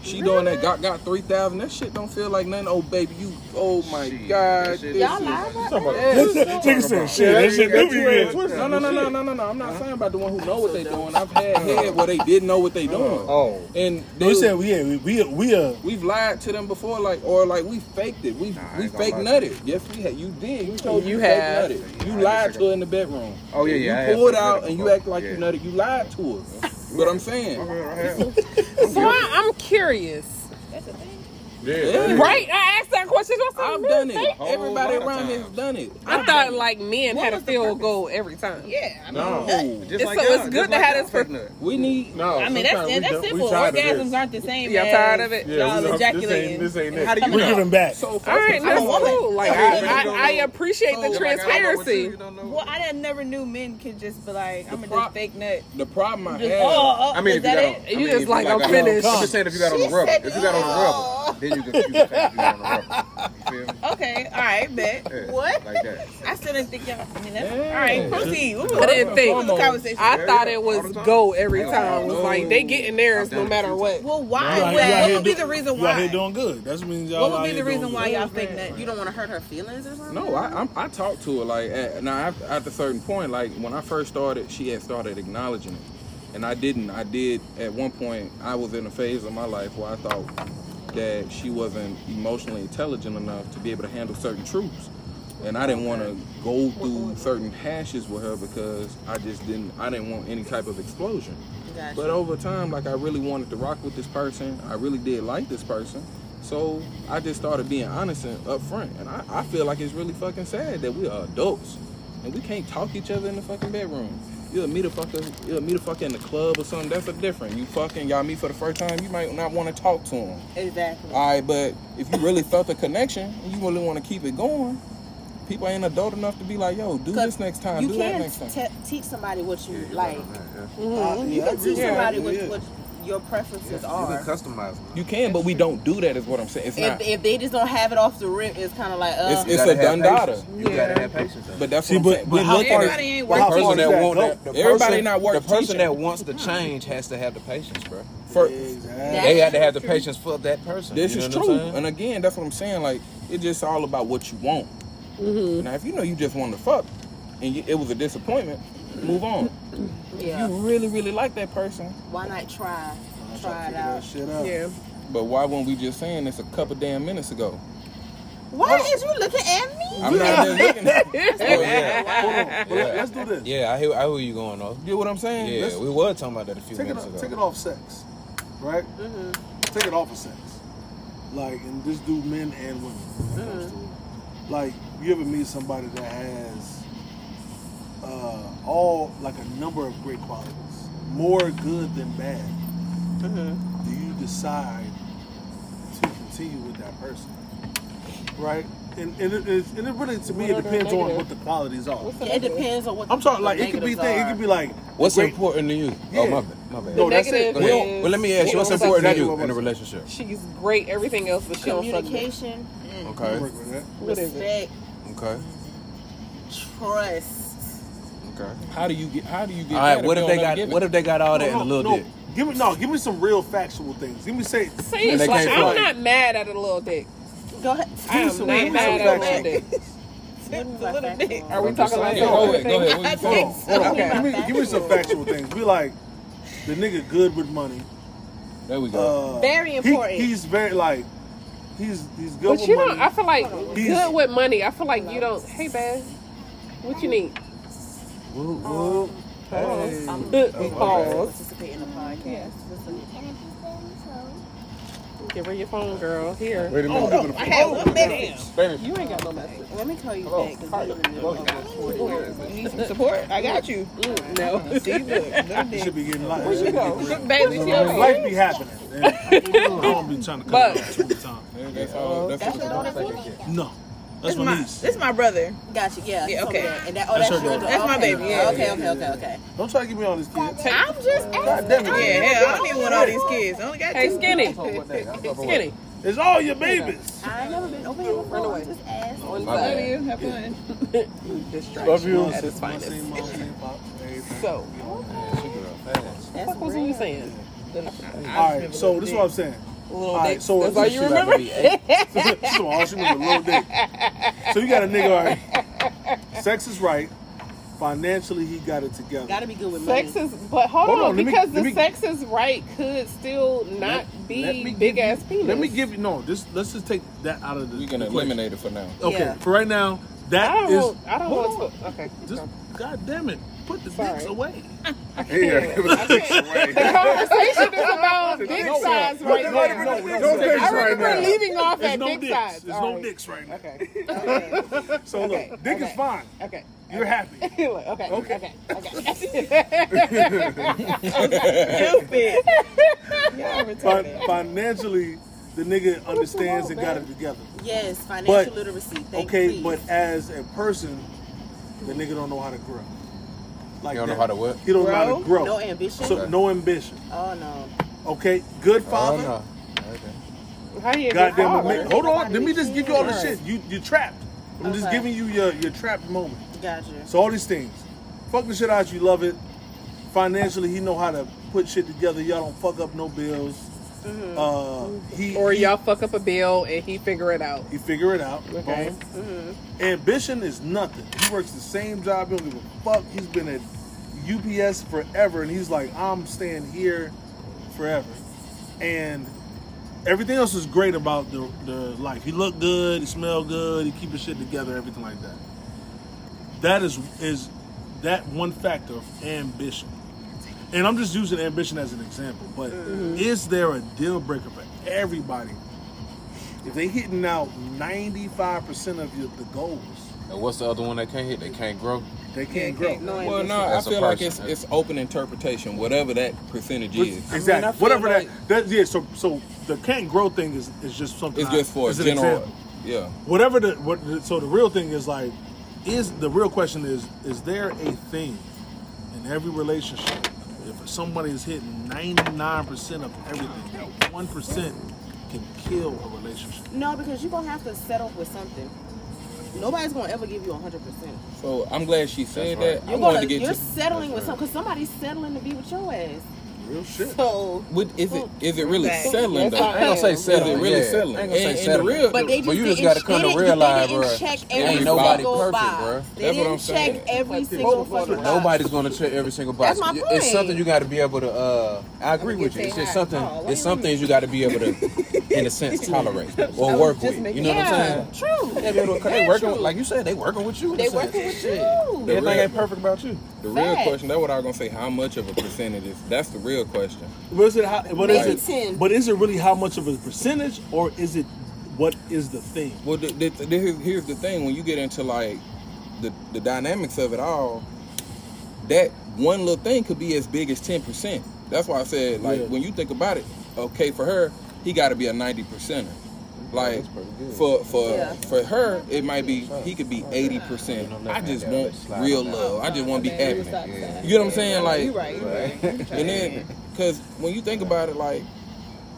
S7: She doing that got got three thousand. That shit don't feel like nothing. Oh baby, you. Oh my god. this
S4: Y'all
S7: is-
S4: lie about
S6: Talking about-
S3: Nigga said shit. That shit do be good.
S7: No, no, no, no, no, no, no. I'm not saying about the one who know what they doing. I've had head where they didn't know what they doing.
S6: Oh,
S7: And
S3: No,
S7: they-
S3: said we yeah, we we we uh
S7: We've lied to them before, like or like we faked it. We
S10: I
S7: we fake nutted. Yes, we had. You did. You told
S5: You
S7: you,
S5: have.
S7: nutted. You lied to her in the bedroom.
S10: Oh, yeah, yeah,
S7: You
S10: have
S7: pulled out and you act like you nutted. You lied to us. But I'm saying, [laughs]
S5: So I, I'm curious.
S9: That's the thing.
S6: yeah.
S5: Right? I asked that question. I said,
S7: I've done it.
S5: thank-
S7: Everybody around me has done it.
S5: I thought like men had a field goal every time.
S9: Yeah, I mean,
S6: No.
S10: Just
S5: It's
S10: like
S5: so-
S10: y'all,
S5: it's
S10: just
S5: good to
S10: like
S5: have
S10: y'all
S5: this for-
S7: We need.
S6: No,
S9: I mean that's that's
S6: don't-
S9: simple. Orgasms aren't the same.
S5: Y'all
S9: as
S5: tired of it?
S6: Yeah,
S9: y'all
S6: we don't- this ain't-
S9: ejaculating.
S6: this ain't it.
S9: How do you
S3: we're giving back.
S7: So
S5: All right,
S9: I'm
S5: that's
S9: a woman.
S5: cool. Like I,
S10: you don't
S5: I,
S10: know.
S5: I appreciate the
S7: oh,
S5: transparency.
S9: Well, I never knew men could just be like, I'm
S7: The
S9: gonna just fake nut.
S7: The problem I have.
S9: oh, oh,
S10: I mean, if you
S9: that
S10: got on,
S5: You just like, I'm finished.
S10: I'm just saying if you got on the rubber, if you got on the
S4: oh.
S10: rubber, then you can, you can say if you on the rubber. You feel me?
S9: Okay, all right, bet.
S10: Yeah,
S4: What?
S10: Like that.
S9: I still didn't think y'all. I mean, that's,
S7: Yeah.
S9: all right, proceed. What was,
S5: I didn't think.
S9: the conversation?
S5: I thought it was go every time. It was like they getting theirs
S10: I've
S5: no matter what.
S9: well, why?
S3: out
S9: What,
S3: here- you out
S9: what
S3: here
S9: would be the reason why?
S3: You out here doing good. That's what means y'all
S9: What would be the reason why y'all think that
S4: You don't want to hurt her feelings or something?
S7: No, I, I'm, I talked to her like at, now after, at a certain point. Like when I first started, she had started acknowledging it, and I didn't. I did at one point. I was in a phase of my life where I thought that she wasn't emotionally intelligent enough to be able to handle certain truths, and I didn't want to go through certain hashes with her because I just didn't. I didn't want any type of explosion.
S4: Gotcha.
S7: But over time, like I really wanted to rock with this person. I really did like this person. So I just started being honest and upfront. And I, I feel like it's really fucking sad that we are adults and we can't talk each other in the fucking bedroom. You'll meet a fucker, you'll meet a fucker in the club or something. That's a different. You fucking, y'all meet for the first time. You might not want to talk to him.
S4: Exactly.
S7: All right, but if you really felt the connection and you really want to keep it going, people ain't adult enough to be like, yo, do this next time, do that
S4: can't
S7: next time.
S4: te- teach somebody what you
S10: Yeah,
S4: like.
S10: on that, yeah.
S4: Mhm. You can teach
S3: Yeah,
S4: somebody
S3: yeah,
S4: what,
S3: yeah.
S4: what your preferences
S10: You can
S4: are.
S10: customize them.
S7: You can, but we don't do that. Is what I'm saying. It's
S4: If,
S7: not.
S4: if they just don't have it off the rip, it's kind of like, uh,
S7: It's,
S10: You
S7: a
S10: have
S7: done data.
S10: You
S5: Yeah.
S10: gotta have patience. though.
S7: But that's
S3: See,
S7: what I'm
S3: but,
S7: saying.
S3: but
S7: We
S3: how
S7: look
S3: far,
S7: at
S9: Everybody ain't
S3: but
S7: the
S3: how
S9: working.
S3: far
S7: person
S3: does
S7: that
S3: that
S7: want that.
S2: The
S7: Everybody
S2: person,
S7: not worth
S2: The person
S7: teaching.
S2: that wants to change has to have the patience, bro.
S7: For,
S3: Exactly.
S2: They had to have the patience for that person.
S7: This
S2: you
S7: is
S2: know what
S7: true. And again, that's what I'm saying. Like, it's just all about what you want.
S5: Mm-hmm.
S7: Now, if you know you just want to fuck and you, it was a disappointment, move on.
S4: yeah.
S7: You really, really like that person,
S4: Why not try?
S3: I'm
S4: Try it
S3: to figure that
S4: out.
S3: shit out.
S5: Yeah.
S7: but why weren't we just saying this a couple of damn minutes ago?
S4: Why is you looking at me?
S7: I'm not just looking at [laughs]
S2: Oh, yeah.
S3: Hold on. But let- Let's do this.
S2: Yeah, I hear, I hear you going though.
S7: You get what I'm saying?
S2: Yeah,
S7: Let's-
S2: we were talking about that a few
S3: Take it,
S2: minutes
S3: off,
S2: ago.
S3: take it off sex, right?
S4: Mm-hmm.
S3: Take it off of sex. Like, and this do men and women. When it comes to it. Like, you ever meet somebody that has uh, all like a number of great qualities, more good than bad? Do you decide to continue with that person? Right? And, and, it, is, and it really, to me,
S5: What
S3: it depends on what the qualities are.
S5: The
S4: Yeah, it depends on what.
S3: I'm talking like it could be
S4: negatives
S3: thing. It could be like
S2: What's
S3: great-
S2: important to you?
S3: Yeah.
S2: Oh my bad, my bad.
S3: No, that's it.
S5: negative
S3: Go
S2: Well, well, let me ask you, what's important to you in a relationship?
S5: She's great, everything else, but she don't suck dick.
S4: Communication,
S2: Okay,
S3: Work with that.
S5: What is it?
S4: respect,
S2: okay,
S4: trust.
S2: Okay.
S7: How do you get? How do you get?
S2: All right, what if they got?
S7: it?
S2: What if they got all that in a little
S3: no,
S2: dick?
S3: Give me no. Give me some real factual things. Give me say.
S5: See,
S2: And they
S5: like,
S2: can't
S5: I'm
S2: fly.
S5: not mad at a little dick.
S4: Go ahead.
S5: I am not
S3: give
S5: mad at a little dick. [laughs]
S9: A little dick.
S5: Are we talking like
S7: saying.
S5: that?
S7: Go ahead, go ahead. What you
S4: I
S7: saying?
S4: think
S3: Hold on.
S5: Okay.
S3: Give me, give me some factual things. We like, the nigga good with money.
S7: There we go.
S3: Uh,
S9: Very
S3: he-
S9: important.
S3: he's very like, he's he's good
S5: But
S3: with
S5: you
S3: money.
S5: don't. I feel like
S3: He's-
S5: good with money. I feel like you don't. Hey, babe, what you need?
S2: Woo, woo. Hey.
S4: I'm
S5: Pause.
S4: participate in the podcast.
S5: Give her your phone, girl. Here.
S6: Wait a minute.
S9: Oh, I had one message.
S6: Spanish.
S5: You ain't got no message.
S4: Let me call you back because we're in the middle of recording.
S9: You need some support? I got you.
S5: Mm, no. [laughs]
S9: See, look, [laughs]
S3: You should be getting life.
S5: Where'd you go? [laughs] Baby, she
S3: Life
S5: over here.
S3: be happening. I don't be trying to cut
S5: But-
S3: it off two at a time.
S7: That's all. That's,
S4: That's
S7: what
S4: your daughter,
S3: No, that's
S9: This
S3: my
S9: my,
S3: niece.
S9: this is my brother.
S4: Gotcha. Yeah.
S9: Yeah, okay.
S4: And that, oh,
S3: That's
S4: that's, your
S3: daughter.
S9: That's my baby, yeah.
S4: Okay. Okay. Okay. Okay.
S3: Don't try to give me all these kids.
S9: I'm just
S3: God damn it.
S9: Yeah, hell, I don't even want all these kids. I only got
S5: Hey,
S9: two.
S5: skinny. Skinny.
S3: It's all your babies.
S4: I ain't never been over here before.
S5: Run away.
S4: Just asking.
S5: On
S9: Love
S5: side.
S9: you. Have fun. [laughs]
S6: Love you.
S5: At its finest. So,
S4: That's
S5: what was
S4: real.
S5: you saying?
S3: All right, so this is what I'm saying.
S5: Little
S3: All right,
S5: dick.
S3: so
S5: That's all you remember? [laughs]
S3: so all she remember little dick. So you got a nigga, all right. Sex is right. Financially, he got it together.
S4: Gotta be good with money.
S5: Sex is, but hold,
S3: Hold
S5: on,
S3: on, let me-
S5: because the
S3: me-
S5: sex is right could still not be
S3: Let me
S5: big
S3: give
S5: ass
S3: you-
S5: penis.
S3: Let me give you no. This let's just take that out of the.
S7: we can
S3: the equation.
S7: eliminate it for now.
S3: Okay,
S4: Yeah.
S3: for right now,
S5: I don't
S3: is.
S5: want. I don't
S3: Hold
S5: want to. Okay.
S3: Just, God damn it, put the
S5: Sorry.
S3: dicks away. [laughs]
S10: Yeah, it was six
S5: The conversation is about dick
S3: No,
S5: size
S3: no,
S5: right
S3: no,
S5: now.
S3: no, no,
S6: No
S3: no,
S6: dicks
S5: I
S6: right
S5: remember
S6: now.
S5: leaving off
S3: There's
S5: at
S3: no
S5: dick
S3: dicks.
S5: size.
S3: There's
S5: All
S3: no
S5: right.
S3: dicks right now.
S5: Okay. [laughs]
S3: So look,
S5: Okay,
S3: dick is fine.
S5: Okay.
S3: You're happy. [laughs]
S5: Look, okay.
S3: Okay.
S5: Okay. Okay.
S9: Stupid. Y'all
S3: Fin-
S9: retarded.
S3: financially, the nigga understands and got it together.
S4: Yes, financial
S3: But-
S4: literacy. Thank
S3: Okay,
S4: you.
S3: but as a person, the nigga don't know how to grow. Like
S2: You don't know how to work.
S3: He don't know how to grow.
S4: no ambition.
S3: So no ambition.
S4: oh no.
S3: Okay, good
S2: Oh
S3: father.
S2: no. Okay.
S5: How you
S3: Goddamn it,
S5: father?
S3: man. Hold on. Let me just give you all the shit. You you trapped. I'm just giving you your your trapped moment.
S4: Gotcha.
S3: So all these things. Fuck the shit out. You love it. Financially, he know how to put shit together. Y'all don't fuck up no bills.
S4: Mm-hmm.
S3: Uh, he
S5: Or y'all fuck up a bill and he figure it out.
S3: He figure it out.
S5: Okay.
S3: Boom. Ambition is nothing. He works the same job. He don't give a fuck. He's been at UPS forever, and he's like, I'm staying here forever. And everything else is great about the, the life. He look good. He smell good. He keep his shit together. Everything like that. That is is that one factor of ambition. And I'm just using ambition as an example. But mm-hmm. is there a deal breaker for everybody if they hitting out 95% of your, the goals,
S2: And what's the other one that can't hit? They can't grow.
S3: They can't grow.
S4: No
S7: Well, no, I feel like it's it's open interpretation, whatever that percentage
S3: Which-
S7: is.
S3: exactly.
S8: I feel
S3: Whatever
S8: like-
S3: that, that. Yeah. So so the can't grow thing is is just something.
S7: It's
S3: I-
S7: just for a general. Yeah.
S3: Whatever the what. So the real thing is like, is the real question is is there a thing in every relationship if somebody is hitting ninety nine percent of everything, that one percent can kill a relationship.
S4: No, because you're gonna have to settle with something. Nobody's gonna ever give you hundred percent.
S7: So I'm glad she said
S2: right.
S7: that. I
S4: You're
S7: wanted
S4: gonna
S7: to get
S4: you're
S7: to.
S4: settling with something because somebody's settling to be with your ass.
S3: Real shit.
S4: So,
S7: What, is it is it really
S5: Back.
S7: settling though?
S2: I ain't gonna say
S7: Is it really
S2: yeah.
S7: settling?
S2: I ain't gonna say
S7: And- and the real-
S4: but they just
S2: But you just
S4: didn't-
S2: gotta come
S4: they
S2: to
S4: didn't-
S2: realize,
S4: they didn't check
S7: ain't nobody
S2: perfect,
S4: box.
S2: bruh.
S4: They
S7: That's what
S4: didn't
S7: I'm saying.
S4: check every single fucking box.
S2: Nobody's gonna check every single box.
S4: That's my point.
S2: It's something you got to be able to. Uh, I agree with you. It's just something.
S5: Oh,
S2: it's
S5: you
S2: some things you got to be able to, [laughs] in a sense, tolerate or work with. You know what I'm saying?
S4: True.
S2: Yeah, be able to- 'cause they
S4: Very
S2: working,
S4: true.
S2: like you said, they working with you.
S4: They
S2: a
S4: working with you.
S2: Everything ain't perfect about you.
S7: The real
S4: Facts.
S7: question. That's what I was gonna say. How much of a percentage is? That's the real question.
S3: But is it how, but is it
S4: 10.
S3: but is it really how much of a percentage or is it what is the thing?
S7: Well, the, the, the, here's, here's the thing: when you get into like the the dynamics of it all, that one little thing could be as big as ten percent. That's why I said, like,
S3: Yeah.
S7: when you think about it, okay, for her, he got to be a ninety percenter. Like
S2: That's pretty good.
S7: for for
S4: Yeah.
S7: for her, it might be he could be eighty percent. I just want real love. I just want to be happy. You get what I'm saying? Like,
S5: you right, you right.
S7: and then, cause when you think about it, like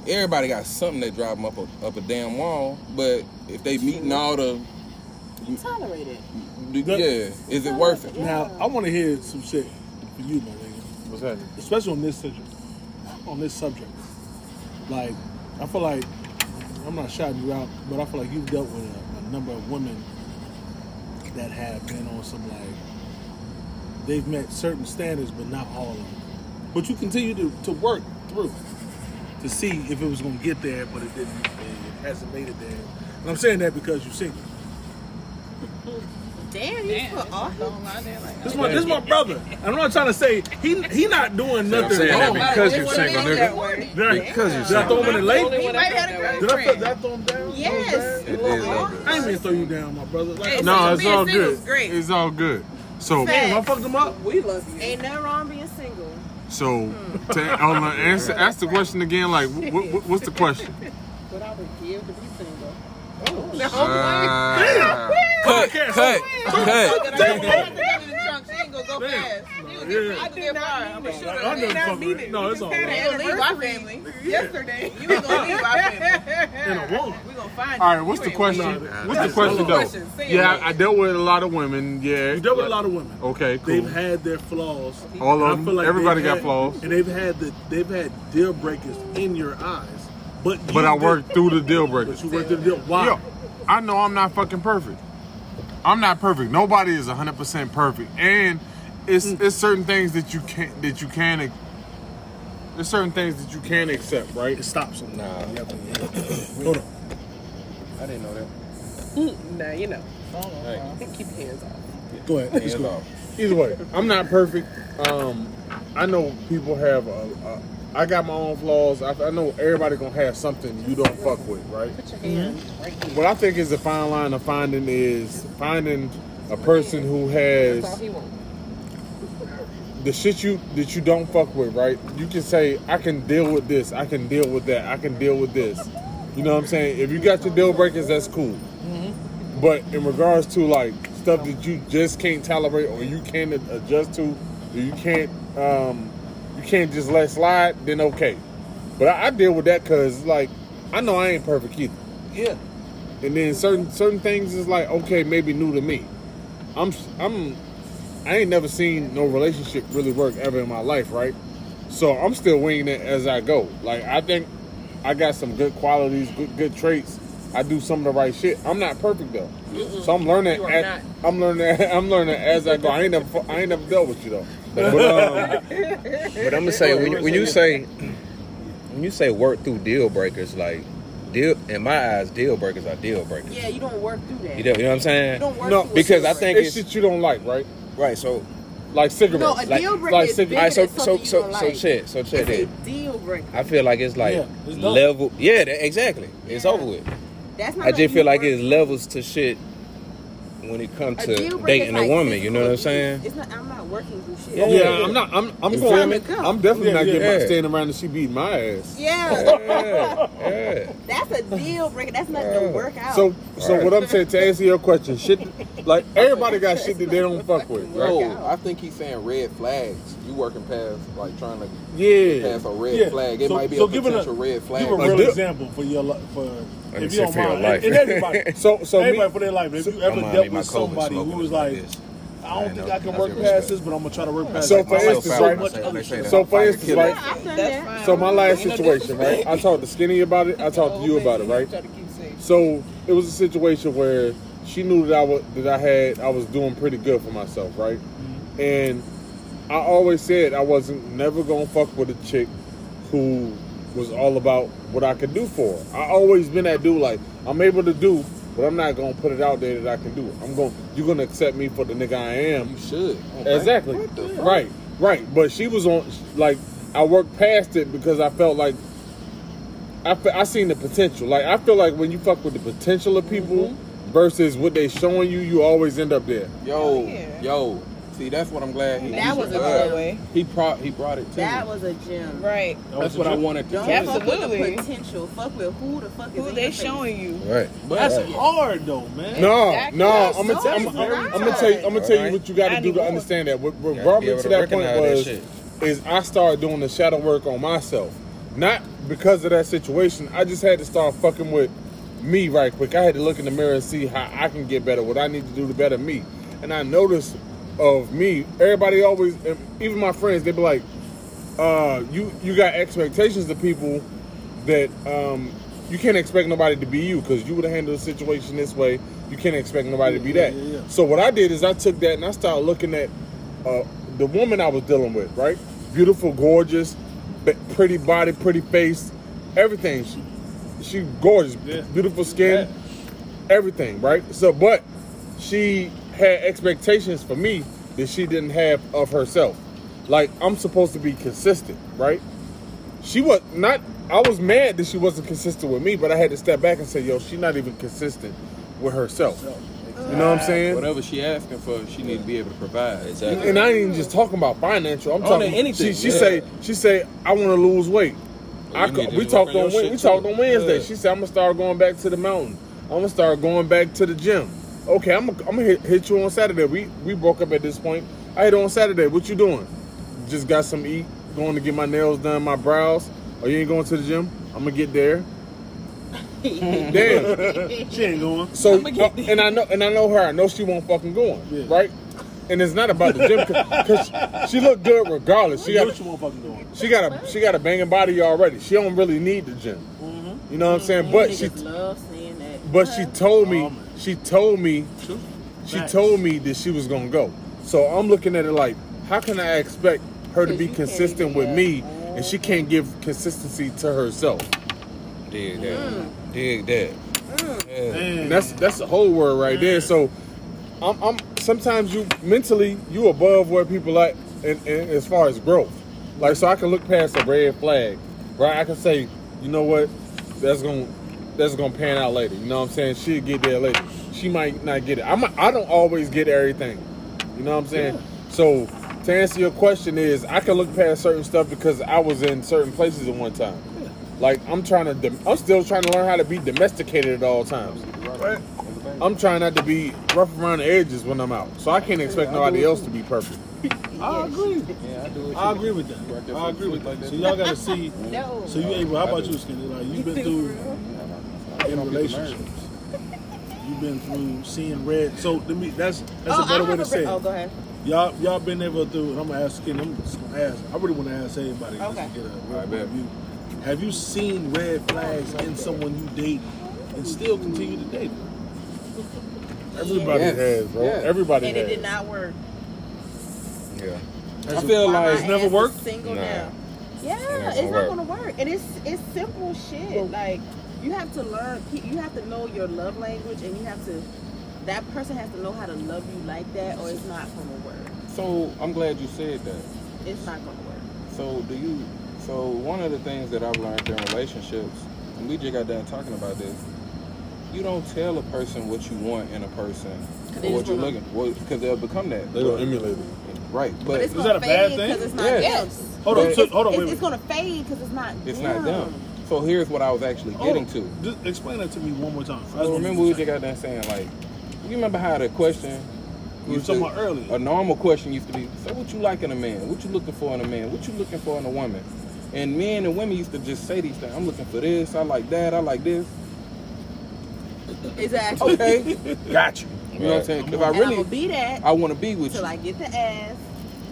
S7: everybody got something that drive them up a, up a damn wall. But if they meeting all the,
S4: You tolerate it.
S7: yeah, is it worth it?
S3: Now I want to hear some shit for you, my nigga.
S6: What's that?
S3: especially on this subject. On this subject, like I feel like I'm not shouting you out, but I feel like you've dealt with a, a number of women that have been on some like they've met certain standards, but not all of them. But you continue to, to work through to see if it was going to get there, but it didn't. It hasn't made it there. And I'm saying that because you're single. [laughs]
S4: Damn, you
S9: Damn,
S4: put
S9: it's
S4: all
S9: going on there like
S3: This my this my brother. I'm not trying to say he he not doing nothing
S2: saying that
S3: wrong.
S2: because you're single,
S5: wouldn't be that
S2: nigga.
S5: way.
S3: Did I,
S2: Because you're
S3: did I throw him in the lake?
S9: He might have
S5: felt
S9: a
S5: that
S3: Did. I, throw, did I throw him down?
S4: Yes.
S3: Throw him down?
S2: It is all good.
S3: I ain't mean to throw you down, my brother. Like,
S9: Hey,
S6: No,
S3: not-
S6: it's all good.
S9: great.
S6: It's all good. So,
S3: Damn, I fucked him up.
S5: We love you.
S4: Ain't nothing wrong being single.
S6: so to hold on, answer, ask the question again. Like, what, what, what's the question?
S5: What I would give to be single. Oh, no.
S6: Uh,
S7: Cut, cut, cut.
S9: She ain't gonna go fast.
S3: Yeah.
S9: get I get far. I'm gonna shoot
S3: I
S9: her.
S3: never
S9: You
S3: fuck with it. No, it's all
S9: ain't
S3: right.
S9: gonna leave our family. [laughs] Yesterday. You ain't gonna leave our family.
S3: And a woman.
S9: We gonna find you.
S6: all right, what's the question? What's the question though?
S9: Question, say it.
S6: Yeah, I, I dealt with a lot of women. Yeah,
S3: You dealt with a lot of women.
S6: Okay, cool.
S3: They've had their flaws.
S6: All of
S3: And I
S6: them.
S3: feel like
S6: Everybody got
S3: had-
S6: flaws.
S3: And they've had the they've had deal breakers in your eyes. But
S6: But I worked through the deal breakers.
S3: But you worked through the deal. Why?
S6: I know I'm not fucking perfect. I'm not perfect. Nobody is 100% perfect. And it's it's certain things that you can't that you can ac- there's certain things that you can accept, right?
S3: It stops them.
S2: Nah, [coughs]
S3: Hold on.
S2: I didn't know that.
S5: Nah, you know.
S2: Hey,
S5: Keep your hands off.
S3: Go ahead.
S2: Hands
S3: go.
S2: off.
S6: Either way, I'm not perfect. Um, I know people have. A, a, I got my own flaws. I, I know everybody gonna have something you don't fuck with, right?
S5: Put your hand right.
S6: What I think is the fine line of finding is finding a person who has
S5: That's all he wants.
S6: the shit you that you don't fuck with, right? You can say, I can deal with this, I can deal with that, I can deal with this. You know what I'm saying? If you got your deal breakers, that's cool. But in regards to like stuff that you just can't tolerate or you can't adjust to, or you can't um, can't just let slide, then okay. But I, I deal with that because like I know I ain't perfect either.
S2: Yeah.
S6: And then certain certain things is like okay, maybe new to me. I'm I'm I ain't never seen no relationship really work ever in my life, right? So I'm still winging it as I go. Like I think I got some good qualities, good good traits. I do some of the right shit. I'm not perfect though, so I'm learning. At, I'm learning. [laughs] I'm learning as I go. I ain't never. I ain't never dealt with you though. But, um,
S2: But I'm gonna say when you, when you say when you say work through deal breakers, like deal in my eyes, deal breakers are deal breakers.
S4: Yeah, you don't work through that.
S2: You know, you know what I'm
S4: You
S2: saying?
S4: don't work
S6: No,
S2: because I think
S6: it's
S2: it's
S6: shit you don't like, right?
S2: right. So
S6: Like cigarettes.
S4: No, a
S2: like-
S4: deal breaker
S6: like
S4: is
S6: cig-
S4: bigger
S2: Alright, so
S4: than
S2: so
S4: something you
S2: so
S4: don't
S2: so
S4: like.
S2: check so check
S4: It's a deal breaker.
S2: I feel like it's like
S3: Yeah, it's
S2: level. Yeah, that, exactly. It's over with.
S4: That's not
S2: I just feel like it's levels to shit when it comes to dating
S4: is
S2: a woman. You know what I'm saying?
S4: It's not. I'm not working through shit.
S6: Yeah,
S2: Yeah.
S6: I'm not. I'm. I'm
S2: You
S6: going.
S2: feel
S6: I'm, definitely
S3: Yeah,
S6: not getting
S2: yeah.
S6: my staying around and she beat my ass.
S4: Yeah.
S2: Yeah, [laughs] yeah.
S4: That's a deal breaker. That's nothing to work out.
S6: So, so
S2: Right.
S6: what I'm saying to [laughs] answer your question, shit, like everybody got shit that they don't fuck with, right?
S7: No, I think he's saying red flags. You working past like trying to
S6: Yeah.
S7: pass a red
S3: Yeah.
S7: flag. It
S3: So-
S7: might be
S3: so
S7: a
S3: give it a-
S7: potential red flag.
S3: Give a
S6: A
S3: real
S6: deal-
S3: example for your life. For if you don't mind,
S2: life.
S3: and, and everybody. [laughs]
S6: So, so me,
S3: everybody for their life. If you ever dealt with somebody who was
S2: like
S3: like,
S2: this.
S3: I don't
S2: I
S3: think
S2: know.
S3: I can
S2: That's
S3: work
S2: respect.
S3: past this, but I'm gonna try to work past.
S6: So
S3: it.
S6: for instance,
S3: so
S6: right-
S3: much
S2: They
S3: other
S2: say
S3: shit.
S2: that
S6: so
S2: I'm
S6: for instance, right?
S4: I've done
S9: That's
S4: that.
S9: fine.
S6: So my last situation, right? I talked to Skinny about it. I talked to you about it, right?
S9: Try to keep safe.
S6: So it was a situation where she knew that I was that I had I was doing pretty good for myself, right? Mm-hmm. And I always said I wasn't never gonna fuck with a chick who was all about what I could do for her. I always been that dude like I'm able to do, but I'm not gonna put it out there that I can do it. I'm going you're gonna accept me for the nigga I am.
S7: You should.
S6: Exactly.
S7: What the fuck?
S6: Right, right. But she was on like I worked past it because I felt like I fe- I seen the potential. Like I feel like when you fuck with the potential of people mm-hmm. versus what they showing you, you always end up there.
S7: Yo,
S9: Yeah.
S7: yo. See, that's what I'm glad he.
S4: That was a
S7: uh,
S4: gem.
S9: way.
S7: He brought he brought it to
S4: That
S7: me.
S4: was a gem.
S9: Right.
S7: That's what I wanted to
S4: Don't
S7: tell
S4: fuck with
S9: Absolutely.
S4: the potential. Fuck with who the fuck is
S9: Who they
S4: your face.
S9: showing you?
S2: Right.
S3: But That's
S7: But
S3: hard though, man.
S6: No,
S9: Exactly.
S6: no.
S9: That's
S6: I'm gonna
S4: so
S6: I'm,
S4: hard.
S6: I'm, gonna tell you I'm gonna tell you what you got to do to understand that. What, what
S2: Gotta
S6: brought me to
S2: to
S6: that point was is I started doing the shadow work on myself, not because of that situation. I just had to start fucking with me right quick. I had to look in the mirror and see how I can get better, what I need to do to better me. And I noticed of me, everybody always, even my friends, they be like, uh, "You you got expectations of people that um, you can't expect nobody to be you because you would have handled the situation this way. You can't expect nobody to be that."
S3: Yeah, yeah, yeah.
S6: So what I did is I took that and I started looking at uh, the woman I was dealing with. Right, beautiful, gorgeous, pretty body, pretty face, everything. She she gorgeous, beautiful skin, everything. Right. So, but she had expectations for me that she didn't have of herself. Like I'm supposed to be consistent, right? She was not. I was mad that she wasn't consistent with me, but I had to step back and say, "Yo, she's not even consistent with herself." You know what I'm saying?
S7: whatever she asking for, she need to be able to provide.
S2: Exactly.
S6: And I ain't even just talking about financial. I'm talking
S7: anything,
S6: She, she
S7: yeah.
S6: say she say I want to lose weight.
S7: Well,
S6: I we talked
S7: on
S6: on we
S7: too.
S6: talked on Wednesday.
S7: Yeah.
S6: She said I'm gonna start going back to the mountain. I'm gonna start going back to the gym. Okay, I'm gonna, I'm gonna hit, hit you on Saturday. We we broke up at this point. I hit on Saturday. What you doing? Just got some eat. Going to get my nails done, my brows. Oh, you ain't going to the gym? I'm gonna get there. [laughs] Damn.
S3: She ain't going.
S6: So uh, and I know and I know her. I know she won't fucking going.
S3: Yeah.
S6: Right. And it's not about the gym because she looked good regardless. She
S3: She
S6: got
S3: she won't fucking going.
S6: she got a she got a banging body already. She don't really need the gym. You know what I'm saying? But she
S4: Niggas love saying that.
S6: but she told me
S3: Oh, man.
S6: She told me she
S3: Facts.
S6: told me that she was gonna go. So I'm looking at it like, how can I expect her to be consistent with
S4: have-
S6: me and she can't give consistency to herself?
S2: Dig that. Dig that. Yeah.
S6: And that's that's the whole word right there. So I'm, I'm sometimes you mentally you above where people at in, in, as far as growth. Like so I can look past a red flag, right? I can say, you know what, that's gonna that's gonna pan out later. You know what I'm saying? She'll get there later. She might not get it. I'm I don't always get everything. You know what I'm saying? So to answer your question is I can look past certain stuff because I was in certain places at one time. Like I'm trying to, dom- I'm still trying to learn how to be domesticated at all times. Right? I'm trying not to be rough around the edges when I'm out, so I can't expect nobody else to be perfect. [laughs]
S3: I agree.
S7: Yeah, I do it.
S3: I agree with that. I agree with that.
S7: that.
S3: So y'all gotta see.
S4: No. [laughs]
S3: So you able? How about you, Skinny? Like you've been through in relationships. You've been through seeing red. So let me. That's that's
S4: oh,
S3: a better way
S4: have
S3: to
S4: a
S3: say
S4: re-
S3: it.
S4: Oh, go ahead.
S3: Y'all y'all been able through. And I'm gonna ask Skinny. I'm just gonna ask. I really want to ask everybody. just to
S4: Okay.
S3: get a real
S7: I bet.
S3: view. Have you seen red flags in someone you date and still continue to date?
S6: Everybody
S7: Yes.
S6: has, bro.
S7: Yes.
S6: Everybody
S4: And
S6: has.
S4: it did not work.
S2: Yeah.
S7: I feel like
S3: It's never worked?
S4: Single
S2: Nah.
S4: now. Yeah,
S2: not
S4: it's not
S2: work.
S4: gonna work, and it's it's simple shit. Like you have to learn. You have to know your love language, and you have to. That person has to know how to love you like that, or it's not gonna work.
S7: so. I'm glad you said that.
S4: It's not gonna work.
S7: So do you? So one of the things that I've learned in relationships, and we just got done talking about this. You don't tell a person what you want in a person
S4: They
S7: what you're
S4: gonna-
S7: looking, well, because they'll become that.
S6: They don't emulate it.
S7: Right,
S4: But
S7: but
S3: Is that a bad thing?
S4: because it's not
S7: Yeah.
S4: them.
S3: Hold on,
S7: But-
S3: so,
S4: It's,
S3: hold on,
S4: it's,
S3: wait,
S4: it's
S3: wait.
S4: gonna fade because it's not.
S7: it's
S4: them.
S7: not them. So here's what I was actually
S3: oh,
S7: getting
S3: on.
S7: to.
S3: Just explain that to me one more time. I
S7: So remember we just got done saying like, you remember how the question
S3: We were
S7: used
S3: talking
S7: to-
S3: about earlier.
S7: A normal question used to be, so what you like in a man? What you looking for in a man? What you looking for in a woman? And men and women used to just say these things. I'm looking for this. I like that. I like this.
S4: Exactly.
S7: Okay, [laughs] got you. You know what I'm saying? Because I
S4: And I'm
S7: really,
S4: gonna be that
S7: I want to be with
S4: till
S7: you.
S4: I get the ass.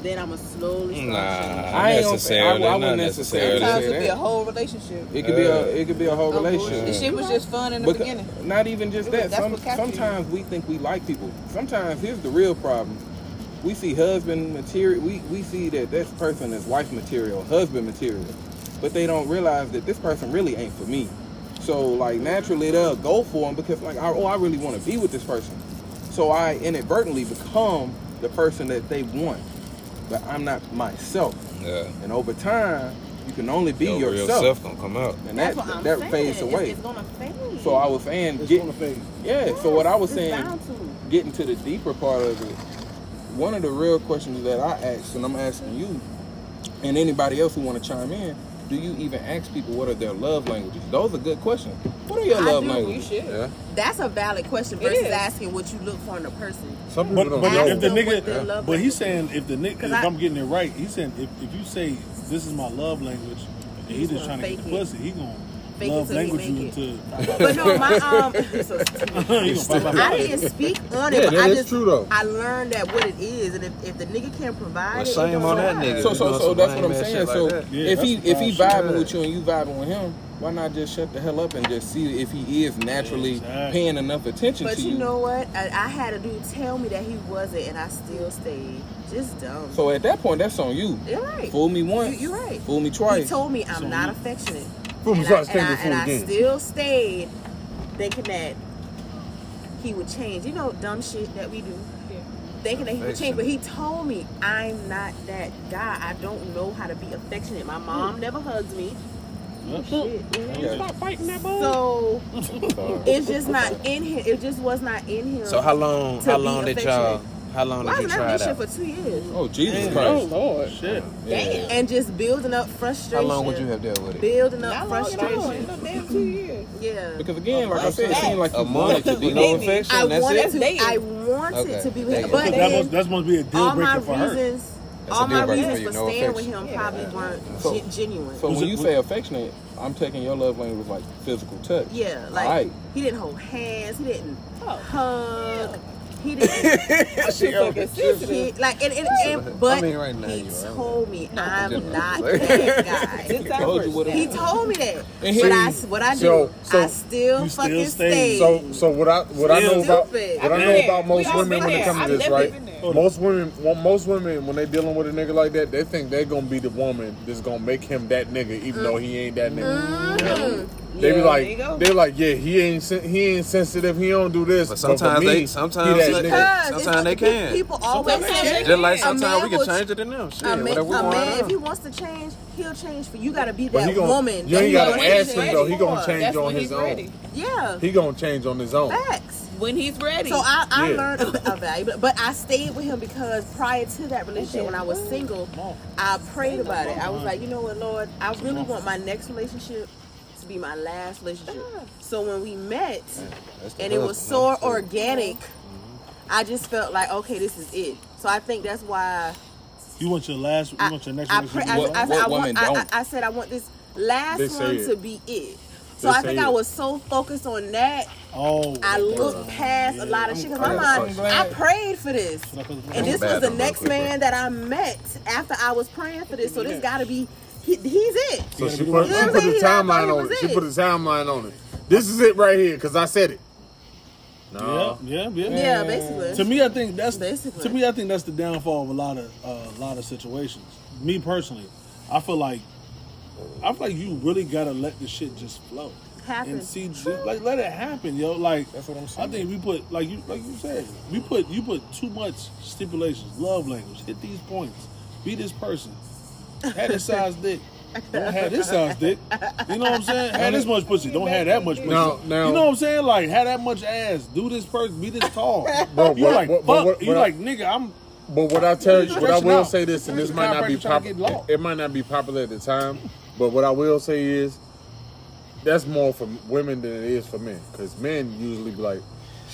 S4: Then I'm gonna slowly start
S2: Nah,
S4: changing.
S7: I ain't gonna say- I- I
S2: necessarily.
S7: wouldn't necessarily
S2: necessarily.
S9: Sometimes it could be a whole relationship.
S7: It could be a, it could be a whole
S4: Oh, bullshit.
S7: relationship.
S9: The shit was just fun in the
S7: But
S9: beginning.
S7: not even just
S9: was-
S7: that. Some,
S9: what you.
S7: sometimes we think we like people. Sometimes here's the real problem. We see husband material. We, we see that this person is wife material, husband material, but they don't realize that this person really ain't for me. So like naturally they'll go for him because like oh I really want to be with this person. So I inadvertently become the person that they want, but I'm not myself.
S2: Yeah.
S7: And over time, you can only be
S2: Your real
S7: yourself,
S2: self gonna come out.
S7: and that
S4: That's what I'm
S7: that
S4: saying.
S7: fades
S4: It's-
S7: away.
S4: It's, gonna fade.
S7: So I was saying,
S3: It's
S7: get,
S3: gonna fade.
S7: yeah. So what I was saying,
S4: to.
S7: getting to the deeper part of it, one of the real questions that I asked, and I'm asking you, and anybody else who want to chime in, do you even ask people what are their love languages? Those are good questions. What are your
S4: I
S7: love
S4: do.
S9: You
S7: languages?
S9: should.
S2: Yeah.
S4: That's a valid question versus
S9: is.
S4: asking what you look for in a person.
S6: Some people
S3: But,
S6: don't
S3: but
S6: know.
S3: if the
S4: Ask what
S3: nigga,
S4: their love
S3: but he's saying if the nigga,
S4: 'Cause
S3: if
S4: I-
S3: I'm getting it right, he's saying if, if you say this is my love language, and he
S4: He's
S3: just trying to get the
S4: it.
S3: pussy, he gonna
S4: Fake it till
S3: language you
S4: make it.
S3: into.
S4: But no, my um, [laughs] [laughs] so
S3: he gonna bye, [laughs] bye,
S4: I didn't speak on it,
S6: Yeah,
S4: but I
S6: is
S4: just
S6: true, though.
S4: I learned that what it is, and if, if the nigga can provide
S2: Well,
S4: it, it
S2: shame
S4: don't
S2: on that nigga.
S7: So, so, so that's what I'm saying.
S2: shit
S7: So,
S2: like.
S3: Yeah,
S7: if he if he
S3: problem.
S7: vibing with you and you vibing with him, why not just shut the hell up and just see if he is naturally
S3: Exactly.
S7: paying enough attention
S4: But
S7: to
S4: you But
S7: you?
S4: know what? I, I had a dude tell me that he wasn't, and I still stayed. Just dumb.
S7: So at that point, that's on you.
S4: you're right.
S7: Fool me once,
S4: You- you're right.
S7: Fool me twice.
S4: He told me I'm
S3: So
S4: not
S3: you-
S4: affectionate.
S6: Fool
S4: and
S6: twice,
S4: I, and, I,
S6: get
S4: and I still stayed thinking that he would change. You know, dumb shit that we do. Thinking that he would change, but he told me I'm not that guy. I don't know how to be affectionate. My mom never hugs me.
S3: Yep.
S4: Shit.
S7: Okay.
S4: So [laughs] it's just not in him. It just was not in him.
S2: So how long? How long did y'all? How long
S4: Well, I
S2: did
S4: was
S2: you
S4: in that
S2: try it
S4: relationship
S2: out?
S4: for two years.
S7: Oh Jesus
S3: Damn.
S5: Oh Lord.
S3: Shit.
S7: Yeah.
S4: And just building up frustration.
S2: How long would you have dealt with it?
S4: Building up
S9: Not long
S4: frustration.
S9: Ain't no damn two years.
S4: Yeah.
S7: Because again, like I said, it seemed like
S2: A month
S7: to be [laughs]
S2: no
S7: with me.
S2: affection.
S4: I
S2: That's
S4: wanted
S2: it.
S4: to. I wanted
S2: Okay.
S4: to be with him, but.
S3: That must, that must be a deal
S4: all my
S3: breaker for her.
S4: reasons,
S2: That's a
S4: all my
S2: breaker for
S4: reasons for
S2: no
S4: staying with
S2: affection.
S4: him probably weren't
S7: So-
S4: gen- genuine.
S7: So when you say affectionate, I'm taking your love language like physical touch.
S4: yeah, like
S7: Alright.
S4: he didn't hold hands, he didn't
S9: Oh.
S4: hug, he didn't. [laughs]
S9: She fucking sensitive.
S4: He, like and, and, and but
S2: I mean, right now
S4: he [laughs]
S2: you are. [laughs]
S4: told me I'm
S2: general.
S4: not that guy.
S9: Good
S7: Told
S9: for
S7: you what
S4: He told me that,
S7: And
S4: but I what I do,
S6: So- so
S4: I still
S3: still
S4: fucking
S3: stayed.
S4: stayed.
S6: So, so what I what I know about what I
S9: I've
S6: know about most women
S9: been
S6: when it comes to this, right?
S9: been there.
S3: Hold on.
S6: Most women, well, most women, when they dealing with a nigga like that, they think they're gonna be the woman that's gonna make him that nigga, even though he ain't that nigga.
S4: Mm-hmm.
S6: They be
S9: Yeah, there
S6: like, they like, yeah, he ain't, sen- he ain't sensitive, he don't do this.
S2: But
S6: for
S2: sometimes
S6: me,
S2: they-
S6: he
S2: sometimes
S6: that
S2: they-
S6: nigga.
S4: Because
S2: Sometimes
S4: it's-
S2: they can.
S4: People always
S9: Sometimes
S4: say
S9: they
S2: Just like
S4: a
S2: sometimes
S4: man
S2: we can change it in them. Shit,
S4: a man,
S2: whatever we
S4: a man,
S2: to
S4: if he wants to change, he'll change for you. Got to be
S6: But
S4: that
S6: he gonna,
S4: woman.
S6: you
S4: that
S6: ain't
S4: he
S6: gotta
S4: was
S6: ask him
S4: ready
S6: though. He gonna
S4: for.
S6: change
S9: That's
S6: on
S9: when
S6: his
S9: he's
S6: own.
S9: ready.
S4: Yeah,
S6: He gonna change on his own.
S4: facts.
S9: When he's ready.
S4: So I, I
S6: Yeah.
S4: learned a, a value, but, but I stayed with him because prior to that relationship, when I was single, I prayed about it. I was like, you know what, Lord, I really want my next relationship to be my last relationship. So when we met,
S2: That's
S4: and it was
S2: hustle,
S4: so
S2: man.
S4: organic, I just felt like, okay, this is it. So I think that's why
S3: You want your last, you
S4: I,
S3: want your next
S4: I,
S3: relationship
S4: I,
S3: be
S4: I,
S3: last?
S4: said, I,
S7: What
S4: want, I, I, said I want this last one
S6: it.
S4: to be it. So
S6: They
S4: I think
S6: it.
S4: I was so focused on that,
S3: Oh,
S4: I
S3: okay.
S4: looked past a lot of shit. Cause my
S7: I'm-
S4: mind,
S7: I'm glad-
S4: I prayed for this, and this was the next man that I met after I was praying for this. So this got to be, he, he's it.
S6: So she put,
S4: know
S6: she put the
S4: saying? I thought
S6: timeline on
S4: was
S6: it. She put the timeline on it. This is it right here, cause I said it. No.
S3: Yeah, yeah, yeah.
S4: Yeah, basically.
S3: To me, I think that's
S4: Basically.
S3: to me. I think that's the downfall of a lot of uh, a lot of situations. Me personally, I feel like I feel like you really gotta let the shit just flow
S4: Happen.
S3: and see, like let it happen, yo. Like
S7: That's what I'm saying.
S3: I think we put like you like you said, we put you put too much stipulations, love language, hit these points, be this person, had this size dick, Don't have this size dick. You know what I'm saying? Have this much pussy. Don't have that much pussy.
S6: Now- now-
S3: you know what I'm saying? Like, have that much ass. Do this person. Be this tall.
S6: Bro,
S3: you
S6: what-
S3: like,
S6: what-
S3: fuck.
S6: what-
S3: you like, nigga, I'm.
S6: But what I tell you, what I will
S3: out.
S6: say this, and this might not be
S3: chiropractor trying to get
S6: popular.
S3: low.
S6: It might not be popular at the time, but what I will say is, that's more for women than it is for men. Because men usually be like,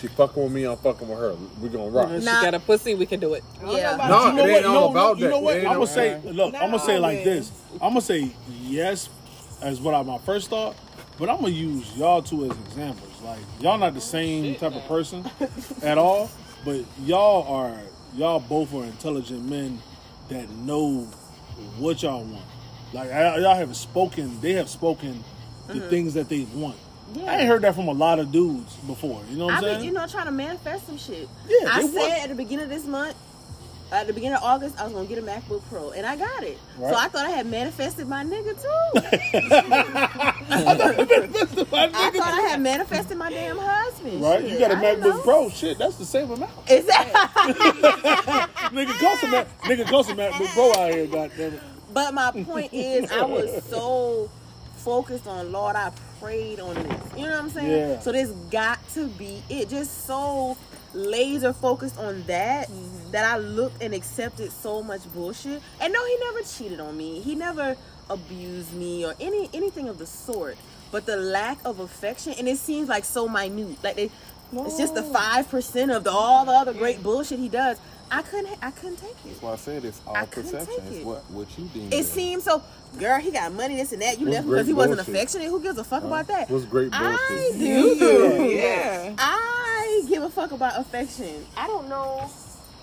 S6: "She fucking with me, I'm fucking with her. We gonna rock."
S4: Nah.
S5: She got a pussy, we can do it.
S4: Yeah.
S6: No,
S3: you know
S6: it ain't
S3: what?
S6: all
S3: No,
S6: about
S3: no, You know what? I'm gonna say, look, I'm gonna say like
S9: man.
S3: this. I'm gonna say yes, as what I my first thought, but I'm gonna use y'all two as examples. Like y'all not the same type of person [laughs] at all, but y'all are y'all both are intelligent men that know what y'all want. Like I, y'all have spoken, they have spoken the
S4: Mm-hmm.
S3: things that they want. I ain't heard that from a lot of dudes before. You know what I'm
S4: I've
S3: saying?
S4: been, you know, trying to manifest some shit.
S3: Yeah,
S4: I said at the beginning of this month, at the beginning of August, I was gonna get a MacBook Pro, and I got it.
S3: Right.
S4: So I thought I had manifested my nigga too. [laughs] I thought I had manifested my damn husband.
S3: Right?
S4: Shit,
S3: You got a
S4: I
S3: MacBook
S4: know.
S3: Pro. Shit, that's the same amount. [laughs]
S4: Is that? [laughs]
S3: nigga a Mac, nigga cost a MacBook Pro out here, goddamn it.
S4: But my point is, I was so focused on Lord, I prayed on this. You know what I'm saying?
S3: Yeah.
S4: So this got to be it. Just so laser focused on that mm-hmm. that I looked and accepted so much bullshit. And no, he never cheated on me. He never abused me or any anything of the sort. But the lack of affection, and it seems like so minute. Like they, it's just the five percent of the, all the other great bullshit he does. I couldn't, I couldn't take it.
S7: That's why I said it's all
S4: I
S7: perception.
S4: take
S7: It's what what you deem.
S4: It
S7: as.
S4: seems so. Girl, he got money, this and that. You
S6: What's
S4: left because he
S6: great
S4: wasn't affectionate. Who gives a fuck about that?
S6: What's great
S4: I
S6: bullshit?
S4: do.
S9: Yeah.
S4: I give a fuck about affection. I don't know.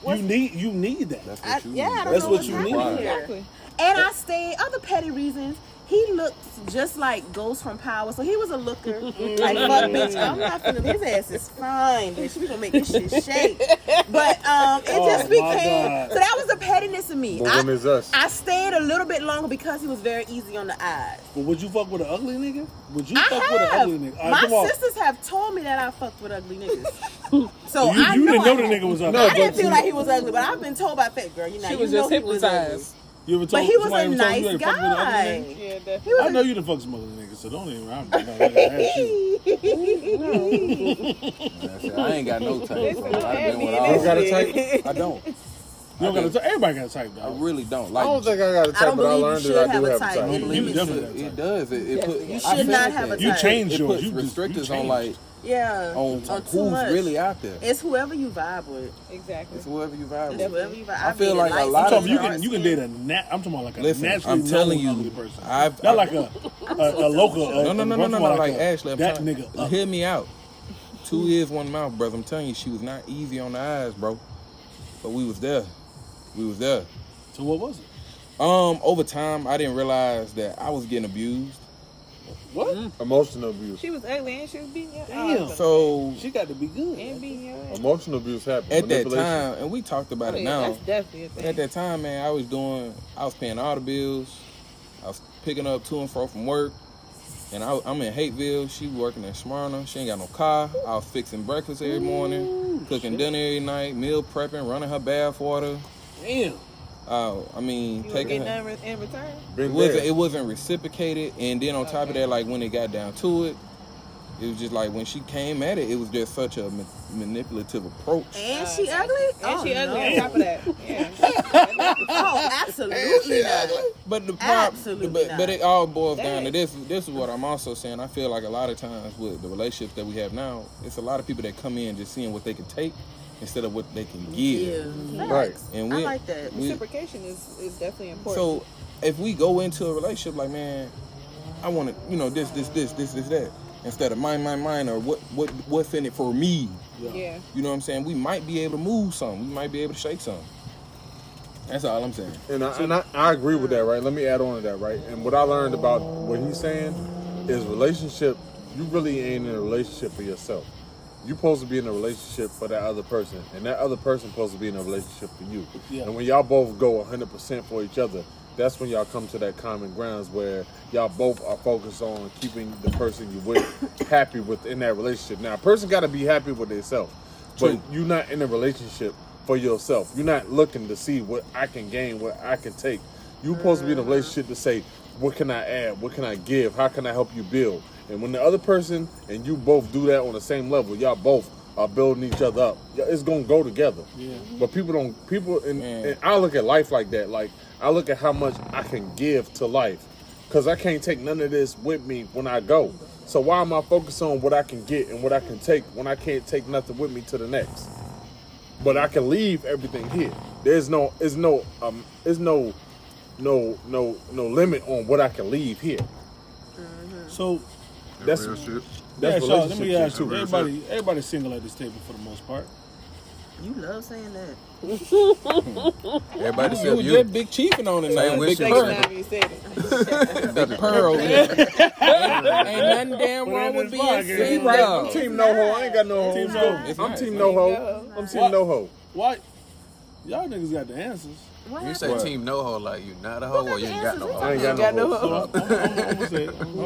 S3: You need you need that.
S7: That's what you.
S4: yeah, I don't
S3: That's
S4: know
S3: what
S4: what's
S3: you need.
S4: here.
S9: Exactly.
S4: And I stayed. Other petty reasons. He looked just like Ghost from Power, so he was a looker. [laughs] like fuck, bitch. I'm not finna. His ass is fine, bitch. We gonna make this shit shake. [laughs] But um, it
S3: Oh,
S4: just became. So that was the pettiness of me.
S6: But
S4: I,
S6: when it's us,
S4: I stayed a little bit longer because he was very easy on the eyes.
S3: But would you fuck with an ugly nigga? Would you
S4: I
S3: fuck with an ugly nigga? All right,
S4: My
S3: come on.
S4: sisters have told me that I fucked with ugly niggas. [laughs] So
S3: you
S4: I
S3: you
S4: know
S3: didn't know
S4: I
S3: the nigga was ugly.
S6: No,
S4: I didn't feel like he was ugly, but I've been told by fat girl, you know,
S5: She
S4: you
S5: was
S4: know
S5: just
S4: he was ugly.
S5: hypnotized.
S3: You ever
S4: But he was a
S3: ever you
S4: nice
S3: to fuck with an ugly
S4: guy.
S3: nigga?
S5: Yeah, definitely.
S4: He was
S3: I
S4: a
S3: know you done fuck some ugly niggas, so don't even. I'm, I'm, I'm, ask you. [laughs]
S7: I ain't got no type.
S9: Listen,
S7: bro.
S9: don't
S7: I've been with all. [laughs]
S6: You got a type?
S7: I don't.
S3: You don't got to. Everybody got a type,
S7: I really don't.
S6: I don't think I got a
S4: I
S6: type,
S4: don't
S6: but I learned that I do have a type.
S4: It
S3: You
S4: limits
S3: definitely have a
S7: it does. It, it put,
S4: You should not have a
S7: that.
S3: You
S4: type.
S3: changed
S7: It
S3: yours.
S7: puts
S3: You just- you
S7: restrictors on like
S4: Yeah.
S7: on,
S4: on
S7: on who's
S4: much.
S7: really out there.
S4: It's whoever you vibe with.
S5: Exactly.
S7: It's whoever you vibe
S4: It's
S7: with.
S4: whoever you vibe.
S7: I
S4: I've
S7: feel like a lot of
S3: you can you can date a nat. I'm talking about like a
S7: Listen,
S3: naturally
S7: I'm telling you,
S3: person.
S7: I've-
S3: not like a [laughs] a, a local. A,
S7: No, no, no, no, no, no.
S3: about
S7: Like
S3: a-
S7: Ashley, I'm
S3: that
S7: trying,
S3: nigga. up.
S7: hear me out. Two ears, one mouth, brother. I'm telling you, she was not easy on the eyes, bro. But we was there. We was there.
S3: So what was it?
S7: Um, over time, I didn't realize that I was getting abused.
S3: What? Mm.
S6: Emotional abuse.
S9: She was ugly and she was beating your
S3: Damn.
S9: ass.
S7: So
S3: She got to be good.
S9: And beating your ass.
S6: Emotional abuse happens.
S7: at that
S6: Manipulation.
S7: time, and we talked about
S9: Oh,
S7: it
S9: yeah,
S7: now.
S9: that's definitely a thing.
S7: At that time, man, I was doing, I was paying all the bills. I was picking up to and fro from work. And I, I'm in Hapeville. She working in Smyrna. She ain't got no car. I was fixing breakfast every morning, cooking dinner every night, meal prepping, running her bath water.
S3: Damn.
S7: Uh, I mean,
S9: You
S7: taking
S9: getting
S7: her.
S9: nothing in return?
S7: It wasn't, it wasn't reciprocated. And then on top of that, like when it got down to it, it was just like when she came at it, it was just such a ma- manipulative approach.
S4: And
S9: Uh,
S4: she ugly?
S9: And
S4: oh,
S9: she ugly
S4: no.
S9: on top of that. [laughs] Yeah.
S4: Oh, absolutely not.
S7: But the problem,
S4: Absolutely
S7: but,
S4: not.
S7: but it all boils down to this. This is what I'm also saying. I feel like a lot of times with the relationships that we have now, it's a lot of people that come in just seeing what they can take instead of what they can give.
S4: Yeah.
S6: Right.
S4: Facts.
S7: And
S4: I
S7: we-
S4: like that.
S7: we-
S9: Reciprocation is, is definitely important.
S7: So if we go into a relationship like, man, I want to, you know, this, this, this, this, this, that, instead of mine, mine, mine, or what, what, what's in it for me.
S9: yeah.
S7: You know what I'm saying? We might be able to move some. We might be able to shake some. That's all I'm saying.
S6: And I, and I, I agree with that, right? Let me add on to that, right? And what I learned about what he's saying is relationship, you really ain't in a relationship for yourself. You're supposed to be in a relationship for that other person, and that other person supposed to be in a relationship for you.
S3: Yeah.
S6: And when y'all both go 100% for each other, that's when y'all come to that common grounds where y'all both are focused on keeping the person you with [coughs] happy within that relationship. Now, a person got to be happy with themselves, but you're not in a relationship for yourself. You're not looking to see what I can gain, what I can take. You're supposed to be in a relationship to say, what can I add? What can I give? How can I help you build? And when the other person and you both do that on the same level, y'all both are building each other up. It's gonna go together.
S3: Yeah.
S6: But people don't. People and, and I look at life like that. Like I look at how much I can give to life, because I can't take none of this with me when I go. So why am I focused on what I can get and what I can take when I can't take nothing with me to the next? But I can leave everything here. There's no, there's no, um, there's no, no, no, no limit on what I can leave here.
S3: So
S6: That's
S11: Real shit.
S6: that's
S3: yeah, Shaw, let me ask you. Everybody, everybody's single at this table for the most part.
S4: You love saying that. [laughs]
S2: Everybody
S7: You
S2: said
S7: was
S2: you.
S7: just big chiefing on it
S2: Say
S7: now.
S2: wish
S7: Big
S2: you
S7: pearl.
S5: you said it. [laughs]
S7: Big pearl. ain't, [laughs] ain't nothing damn wrong with being
S3: fine,
S7: single.
S6: right. I'm team no ho. I ain't got no
S3: Team
S6: hoes. I'm
S7: not.
S6: team no ho. I'm team
S3: What?
S6: no ho.
S3: Why? Y'all niggas got the answers.
S4: What
S2: You say
S6: What?
S2: team no ho like you not a hoe or you ain't got no
S6: I ain't
S2: hoe.
S6: got no
S3: it.
S7: Hold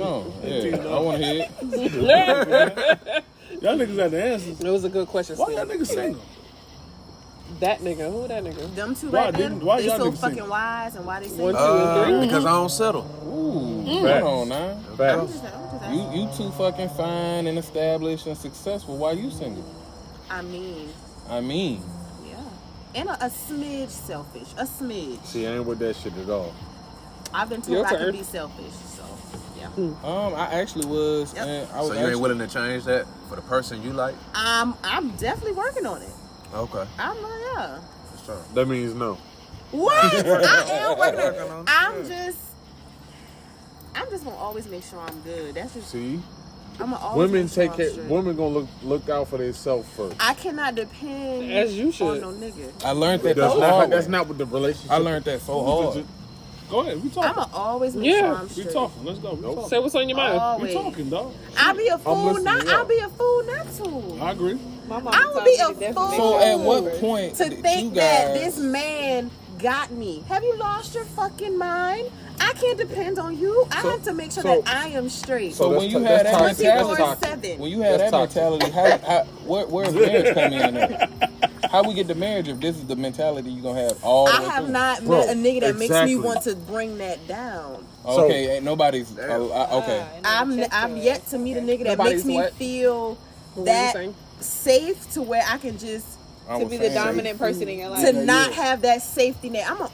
S7: on. Yeah, I want to hear it. [laughs]
S3: y'all niggas got the answers.
S5: It was a good question.
S3: Why y'all niggas single?
S5: That nigga. Who that nigga?
S4: Them two
S3: Why
S4: right there,
S3: didn't- why
S4: they
S3: y'all
S4: so
S3: niggas
S4: fucking
S3: single?
S4: wise and why they
S5: One,
S4: single.
S5: two,
S2: Uh,
S5: and three.
S2: because I don't settle.
S7: Ooh,
S6: Facts.
S7: hold on now.
S6: Facts.
S7: You you too fucking fine and established and successful. Why you single?
S4: I mean,
S7: I mean,
S4: yeah. And a, a smidge selfish. A smidge.
S6: See, I ain't with that shit at all.
S4: I've been told
S5: Your
S4: I
S5: turn.
S4: can be selfish, so yeah.
S7: um, I actually was,
S4: Yep.
S7: and I was
S2: So you
S7: actually,
S2: ain't willing to change that for the person you like?
S4: I'm I'm definitely working on it.
S2: Okay.
S4: I'm like, yeah.
S2: For sure.
S6: That means no.
S4: What? [laughs] I am working on it. I'm just I'm just gonna always make sure I'm good. That's just
S6: See,
S4: I'm gonna always
S6: women
S4: make sure
S6: take
S4: I'm
S6: care. Women gonna look look out for themselves first.
S4: I cannot depend
S5: As you should.
S4: on no nigga.
S7: I learned that the
S6: That's not,
S7: hard
S6: that's not what the relationship.
S7: I learned that so hard.
S3: Go ahead. We talking.
S4: I'ma always make
S5: Yeah,
S4: sure I'm
S3: we talking. Let's go. We
S6: Nope.
S3: talking.
S5: Say what's on your mind.
S3: We talking, dog.
S4: I'll be a fool not
S6: to.
S4: I'll be a fool not to.
S3: I agree.
S5: My mama
S4: I would be a fool.
S7: So at what
S5: make
S7: point
S4: to think
S7: you
S4: that this man got me. Have you lost your fucking mind? I can't depend on you. I
S6: So-
S4: have to make sure
S6: so-
S4: that I am straight.
S7: So
S6: that's
S7: when you
S6: to-
S7: had that
S6: toxic.
S7: mentality,
S6: That's toxic.
S4: 24/7.
S7: when you had that mentality, how, how where where's marriage come in? At? How we get to marriage if this is the mentality you're gonna have all the
S4: I
S7: way
S4: have
S7: through?
S4: not
S6: Bro,
S4: met a nigga that
S6: exactly.
S4: makes me want to bring that down.
S6: So-
S7: Okay, ain't nobody's. Oh, I- okay.
S4: I'm I'm yet to meet a nigga that
S5: Nobody's
S4: makes me
S5: what?
S4: feel
S5: What
S4: that safe to where I can just
S5: To be the
S7: saying-
S5: dominant person in your life.
S4: to not have that safety net. I'm a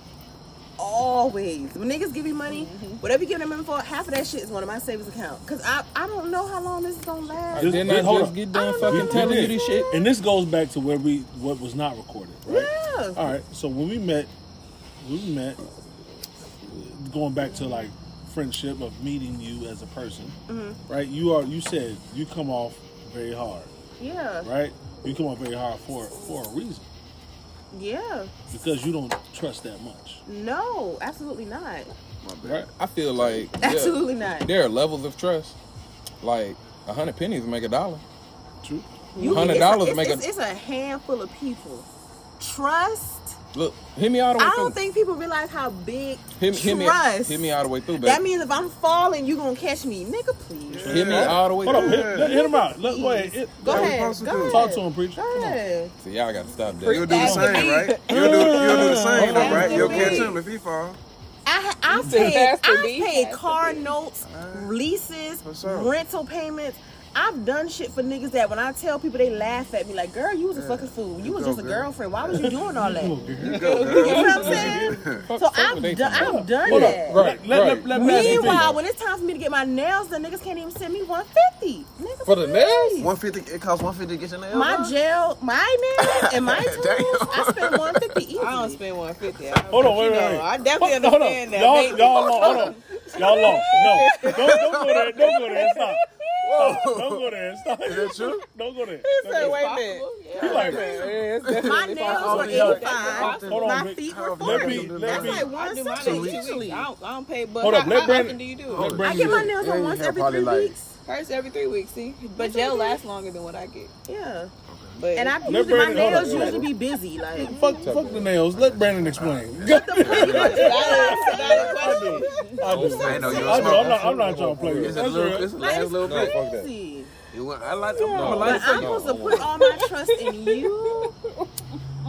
S4: always when niggas give me money,
S5: Mm-hmm.
S4: whatever you give them money for, half of that shit is going to my savings account. Cause I I don't know how long this is gonna last.
S3: Just-
S7: Didn't I
S3: just- hold
S7: just
S3: on.
S7: get
S4: I
S7: done
S4: don't
S7: fucking
S4: We
S7: telling you this shit?
S3: And this goes back to where we what was not recorded, right?
S4: Yeah.
S3: All right. So when we met, we met going back to like friendship of meeting you as a person,
S4: Mm-hmm.
S3: right? You are you said you come off very hard,
S4: Yeah.
S3: right? You come off very hard for for a reason
S4: Yeah.
S3: because you don't trust that much,
S4: No, absolutely not.
S3: right?
S7: I feel like [laughs] yeah,
S4: Absolutely not.
S7: there are levels of trust. Like a hundred pennies make a dollar.
S3: True.
S4: You
S7: $100
S4: it's it's,
S7: make a-
S4: it's, it's a handful of people. Trust.
S7: Look, hit me all the way
S4: I
S7: through.
S4: don't think people realize how big
S7: hit, hit me,
S4: trust.
S7: hit me all the way through, baby.
S4: that means if I'm falling, you gonna catch me, nigga. Please.
S7: hit me all the way
S3: Hold on,
S7: through.
S3: hit, let- hit him out. Let, go ahead. Hit-
S4: Go
S3: go
S4: ahead.
S11: supposed to
S4: Go ahead.
S3: Talk to him, preacher.
S4: Go ahead.
S7: See, y'all got to stop that.
S11: You'll do the same, right? You'll do, you'll do the same, though, right?
S4: the
S11: You'll catch
S4: beat.
S11: him if he fall.
S4: I I paid
S5: Pastor
S4: I
S5: B,
S4: paid car notes, leases, rental payments. I've done shit for niggas that when I tell people they laugh at me like, "Girl, you was a fucking fool. You was just a girlfriend. Why was you doing all that?" you
S11: You
S4: know what I'm saying? [laughs] So I've done I've done
S6: Hold
S4: that.
S6: up, right,
S3: Let,
S6: right.
S3: let, let, let me
S4: Meanwhile, when it's time for me to get my nails done, niggas can't even send me 150. Nigga,
S6: For the nails?
S2: 150 it costs 150 to get your nails
S4: My
S2: done?
S4: gel, my nails, and my [laughs] tools, I spend 150 easy. [laughs]
S9: I don't spend 150.
S3: Hold on, wait, wait, wait.
S9: I definitely
S3: Hold- hold on.
S9: understand that.
S3: Y'all, y'all, hold on. Y'all lost. No, don't, don't go there. Don't go there. Stop. Stop. Don't go there. Stop. Is that true? [laughs] Don't go there. He said,
S9: Say,
S3: go
S9: wait a minute.
S3: You like,
S4: My nails were oh,
S3: Hold on,
S4: 85.
S3: hold on,
S4: My feet were
S3: Let
S4: 40.
S3: me, let
S4: That's
S3: me.
S4: like
S9: I do mine
S4: 160
S9: every two
S4: usually.
S9: weeks. I don't, I don't pay, but
S3: Hold
S9: how,
S3: up, let
S9: how
S3: Brandon-
S9: often do you do it?
S3: Brandon-
S4: I get my nails
S11: Yeah,
S4: done once every three
S11: like-
S4: weeks.
S9: First every three weeks, see? But
S4: That's
S9: gel
S4: okay.
S9: lasts longer than what I get.
S4: Yeah.
S9: But
S4: And I
S3: Let
S4: usually my
S3: Brandon- hold
S4: nails
S3: on.
S4: usually be busy. Like,
S3: Fuck, fuck the mm. nails. Let Brandon explain. [laughs] I do. I do.
S2: I ain't know you
S3: I
S2: was
S3: do. I'm not, I'm not trying to play
S2: It's a little, it's a last little bit.
S6: fuck that.
S4: crazy.
S2: I like, I'm, I'm
S4: But I'm supposed to put all my trust in you.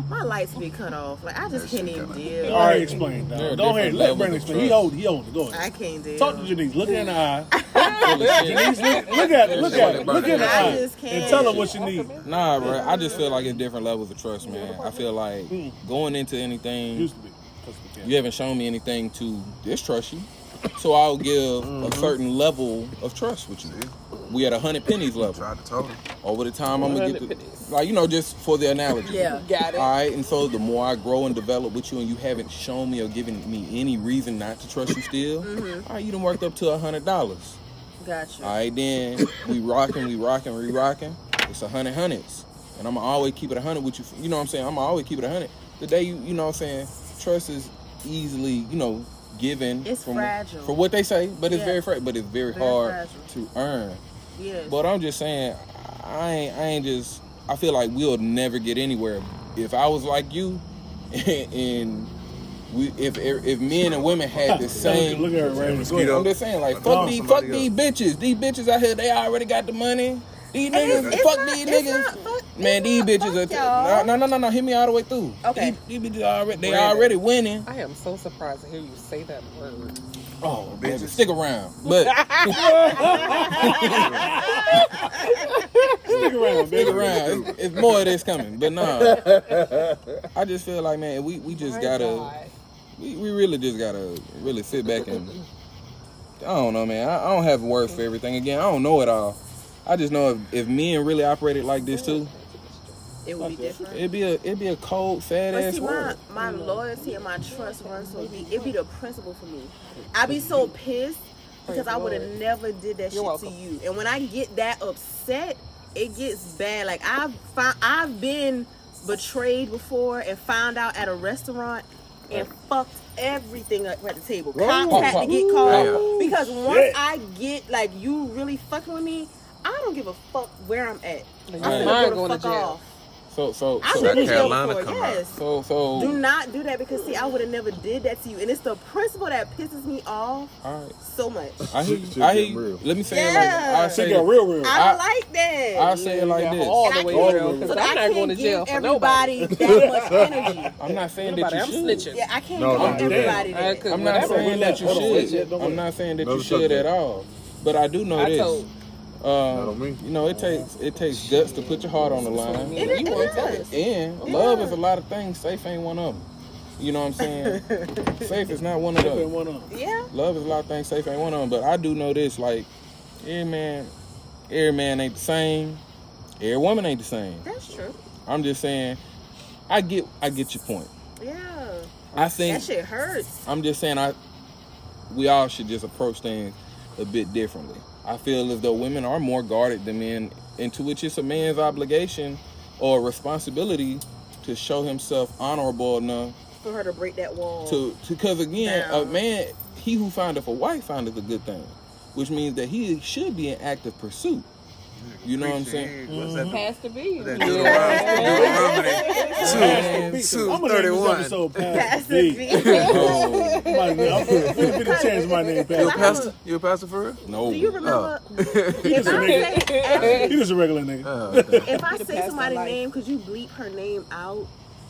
S4: My lights be cut off. Like I just
S11: That
S4: can't even deal.
S3: All right, explain. Dog.
S7: There are
S3: Go ahead. Let Brandon explain. He
S7: trust.
S3: hold. He hold it. Go ahead.
S4: I can't deal.
S3: Talk to Janice. Look her in the eye. [laughs]
S7: Full of shit.
S3: Look, look at it. Look at it. Look at it.
S4: I just
S3: And
S4: can't.
S3: tell her what you need.
S7: Nah, bro. I just feel like it's different levels of trust, man. I feel like going into anything,
S3: Used to be. 'cause we can't.
S7: you haven't shown me anything to distrust you. So I'll give a mm-hmm. certain level of trust with you. We at a hundred pennies level.
S11: Tried to tell him.
S7: Over the time, I'm gonna get
S5: 100
S7: the,
S5: pennies.
S7: like you know just for the analogy.
S4: Yeah.
S5: Got it.
S7: All right, and so the more I grow and develop with you, and you haven't shown me or given me any reason not to trust you still, mm-hmm. all right, you done worked up to a hundred dollars.
S4: Gotcha.
S7: All right, then we rocking, we rocking, we rocking. It's a hundred hundreds, and I'm always keep it a hundred with you. You know what I'm saying? I'm always keep it a hundred. The day you, you know what I'm saying, trust is easily, you know, given.
S4: It's
S7: from,
S4: fragile.
S7: For what they say, but it's
S4: Yeah.
S7: very fragile. But it's very,
S4: Very
S7: hard
S4: fragile.
S7: to earn.
S4: Yes.
S7: But I'm just saying, I ain't, I ain't just. I feel like we'll never get anywhere if I was like you, [laughs] and we, if if men and women had the same. [laughs]
S3: Look at her right Go ahead.
S11: Mosquito.
S7: I'm just saying, like, fuck these,
S11: somebody
S7: fuck these bitches. These bitches out here, they already got the money. These
S4: And
S7: niggas,
S4: it's- it's
S7: fuck
S4: not-
S7: these
S4: it's
S7: niggas.
S4: not fuck-
S7: Man,
S4: it's
S7: these bitches
S4: fuck
S7: are.
S4: y'all.
S7: No, no, no, no. Hear me all the way through.
S4: Okay.
S7: These, these bitches already, they
S2: Brandon.
S7: already winning.
S5: I am so surprised to hear you say that word.
S7: Oh, bitches, stick around. But [laughs]
S3: Stick around,
S7: stick around. It's, it's more of this coming. But nah, [laughs] I just feel like man, we we just
S5: My
S7: gotta.
S5: God.
S7: We, we really just gotta really sit back and I don't know, man. I, I don't have words for everything. Again, I don't know it all. I just know if, if men really operated like this too,
S4: it would be different.
S7: it'd be a it'd be a cold, sad
S4: But
S7: ass
S4: see, my,
S7: world.
S4: my loyalty and my trust runs so deep. It'd be the principle for me. I'd be so pissed because I would have never did that
S5: You're
S4: shit
S5: welcome.
S4: to you. And when I get that upset, it gets bad. Like I've found, I've been betrayed before and found out at a restaurant and fucked everything up at the table. Cops had to get called because once
S3: Shit.
S4: I get like you really fucking with me, I don't give a fuck where I'm at. I'm
S5: Right.
S4: gonna
S5: Mine
S4: go
S5: going
S4: the
S5: to
S4: fuck
S5: jail.
S4: off.
S7: So so
S4: I've
S7: so
S4: been in jail
S11: Carolina
S4: before,
S11: come out.
S4: yes.
S7: so, so
S4: Do not do that because see, I would have never did that to you, and it's the principle that pisses me off
S7: all right.
S4: so much.
S7: I hear
S6: Shit
S7: you. I hear you.
S6: real.
S7: Let me say it
S4: Yeah.
S7: like I
S3: Shit
S7: say
S3: got real, real.
S4: I
S7: I-
S4: don't like that.
S7: I say it like
S5: Yeah,
S7: this.
S5: all the
S4: I
S5: way
S3: can't- so
S5: because I'm not going to jail
S4: give
S5: for nobody.
S4: everybody [laughs] that much energy.
S7: I'm not saying that
S5: Nobody,
S7: you
S5: I'm
S7: should.
S5: snitching.
S4: Yeah, I can't
S6: No,
S4: give
S6: don't do that.
S4: everybody
S5: I
S4: that.
S5: could-
S7: I'm not
S5: whatever.
S7: saying that you
S3: Hold on, wait,
S7: should. I'm not saying that you should at all. But I do know
S5: I
S7: this.
S5: Told
S7: Um, you know, it takes it takes guts to put your heart on the line.
S5: you, you won't tell us.
S7: And love is a lot of things. Safe ain't one of them. You know what I'm saying? [laughs] Safe is not one of
S3: Put
S7: those.
S3: one on.
S4: Yeah,
S7: Love is a lot of things. Safe ain't one of them. But I do know this: like, every man, every man ain't the same. Every woman ain't the same.
S4: that's true.
S7: I'm just saying, I get I get your point.
S4: Yeah,
S7: I think
S4: that shit hurts.
S7: I'm just saying I we all should just approach things a bit differently. I feel as though women are more guarded than men, into which it's a man's obligation or responsibility to show himself honorable enough
S4: For her to break that wall.
S7: to because again, a man he who findeth a wife findeth a good thing, which means that he should be in active pursuit. You know what I'm saying?
S11: What's that? Mm-hmm.
S5: Has to be.
S11: That
S7: Man,
S11: Deuteronomy two
S3: I'm gonna name this episode
S4: That's
S3: Past
S4: the
S3: B.
S7: Oh,
S3: My name- I'm gonna put a chance my name
S11: You a pastor? You a pastor for real?
S7: no.
S4: Do you remember?
S11: Oh.
S4: if, I say,
S3: B. He just a regular nigga.
S11: Oh, okay.
S4: if I say somebody's name, could you bleep her name out?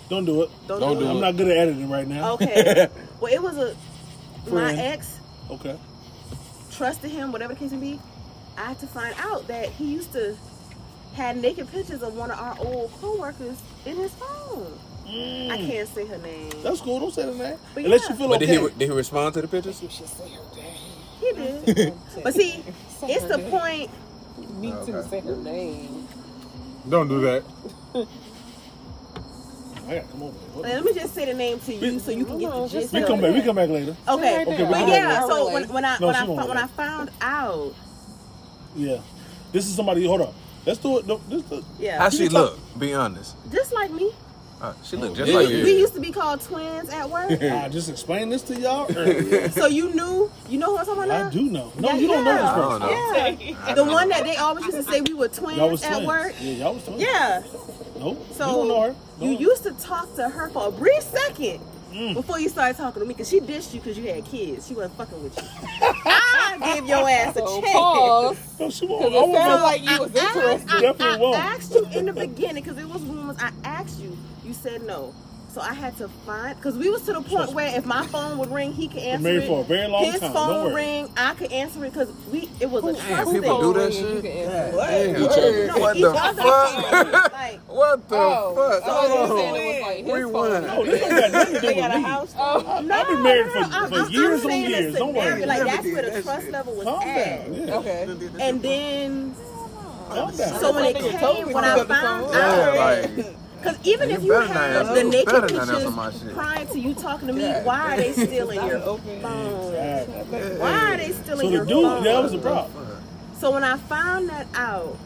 S3: Don't do it.
S4: Don't,
S7: Don't
S4: do,
S7: do
S4: it.
S3: I'm not good at editing right now.
S4: Okay. [laughs] well, it was a my ex
S3: Okay.
S4: trusted him, whatever the case may be. I had to find out that he used to had naked pictures of one of our old coworkers in his phone. I mm. can't say her name.
S3: That's cool. Don't say the name.
S4: But
S3: Unless
S4: yeah.
S3: you feel
S11: But
S3: okay.
S11: did he did he respond to the pictures? You should say her name.
S4: He did. but see, it's the point.
S5: Me oh, to Say her name.
S6: Don't do that. [laughs]
S3: I come over on.
S4: Let me just say the name to you so you can get the gist.
S3: We come back. We come back later.
S4: Okay,
S3: Okay,
S4: but yeah. So when, when I
S3: No,
S4: when I when I found out,
S3: Yeah. This is somebody. Hold up. Let's do it. No, this the,
S4: yeah,
S11: How she look? Be honest.
S4: just like me.
S11: Uh, she look
S7: Oh,
S11: just
S7: yeah.
S11: like
S4: We,
S11: you.
S4: we used to be called twins at work. [laughs]
S3: I just explained this to y'all earlier. [laughs]
S4: so you knew, you know who I'm talking about?
S3: I
S4: now?
S3: do know. No,
S4: Yeah,
S3: you don't know this person.
S4: Yeah, the one that they always used to say we were twins
S3: Y'all was
S4: at
S3: twins.
S4: work.
S3: Yeah, y'all was twins.
S4: Yeah.
S3: Nope.
S4: So
S3: you don't know her.
S4: you
S3: No.
S4: used to talk to her for a brief second
S3: Mm.
S4: before you started talking to me because she ditched you because you had kids. She wasn't fucking with you. I [laughs] gave your ass a
S5: So
S4: chance.
S5: pause.
S3: No, she won't.
S5: Because
S3: I
S5: it
S3: won't
S5: like you was
S4: I,
S5: interested.
S4: I,
S3: Definitely
S4: I
S3: won't.
S4: asked you in the beginning because it was rumors. I asked you. You said no. So I had to find because we was to the point where if my phone would ring, he could answer
S3: married
S4: it.
S3: for a very long
S4: His
S3: time,
S4: phone
S3: don't worry.
S4: ring, I could answer it because we it was a trust
S7: people
S4: thing.
S7: do that shit.
S5: can answer.
S7: Damn.
S4: No,
S7: What the fuck?
S4: Like, [laughs]
S7: What the
S5: Oh,
S7: fuck?
S5: so you
S7: Hold on.
S5: it was like his
S7: Rewind.
S3: No, this don't got nothing to do
S9: They
S3: with
S9: got a
S3: me.
S9: house.
S5: Oh,
S4: no,
S3: I've been married
S4: no,
S3: for-
S4: I'm-
S3: for
S4: I'm
S3: years on years. Don't worry.
S4: Like that's where the trust level was at.
S5: okay.
S4: And then so when it came, when I found
S5: phone.
S4: Out,
S7: like,
S4: because even
S7: You
S4: if you
S7: better not
S4: have the
S7: you
S4: naked pictures
S7: answer my shit.
S4: prior to you talking to me,
S7: God
S4: why are they still in your [laughs]
S9: open.
S4: phone?
S3: Exactly.
S4: Why are they still
S3: So
S4: in
S3: the
S4: your
S3: dude,
S4: phone?
S3: yeah, that was the problem.
S4: So when I found that out,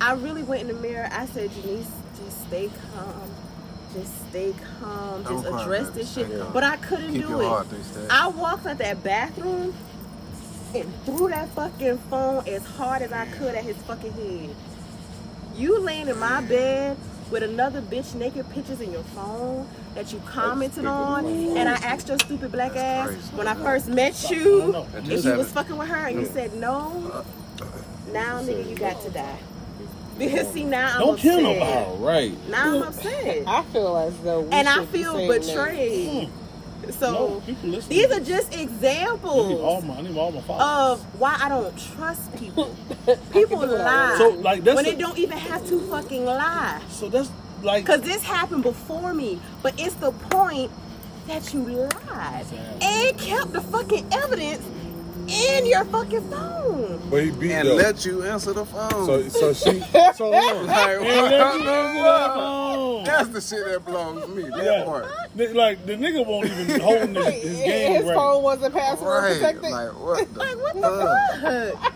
S4: I really went in the mirror. I said, Janice, just stay calm. Just stay calm.
S7: Don't
S4: Just
S7: cry,
S4: address this shit.
S7: calm.
S4: But I couldn't
S7: Keep
S4: do it.
S7: heart three steps.
S4: I walked out that bathroom and threw that fucking phone as hard as I could at his fucking head. You laying in my bed with another bitch naked pictures in your phone that you commented on, and I asked your stupid black ass
S7: crazy.
S4: when I first met you
S3: know.
S7: That
S4: if you was fucking with her, and you said no. Now, nigga, you got to die. Because see, now I'm
S3: Don't kill
S4: upset.
S3: nobody.
S6: All right.
S4: Now I'm upset,
S5: I feel as though we
S4: and I feel
S5: saying that.
S4: betrayed. Hmm.
S3: No,
S4: So
S3: people
S4: these are just examples
S3: my, I all my
S4: of why I don't trust people. People [laughs] lie
S3: So, like, that's
S4: when
S3: the-
S4: they don't even have to fucking lie.
S3: so that's like
S4: Cause this happened before me, but it's the point that you lied and kept the fucking evidence in your fucking phone.
S6: But he beat
S7: And
S6: though.
S7: let you answer the phone.
S6: So so she [laughs] so hold.
S7: Like,
S3: And let you answer that phone.
S7: That's the shit that blows me. That
S3: Yeah.
S7: part.
S3: Like the nigga won't even hold his, his [laughs] game
S5: His
S3: right.
S5: phone wasn't password
S7: Right.
S5: protected. [laughs]
S7: Like, what the
S4: Like what
S7: fuck?
S4: the fuck?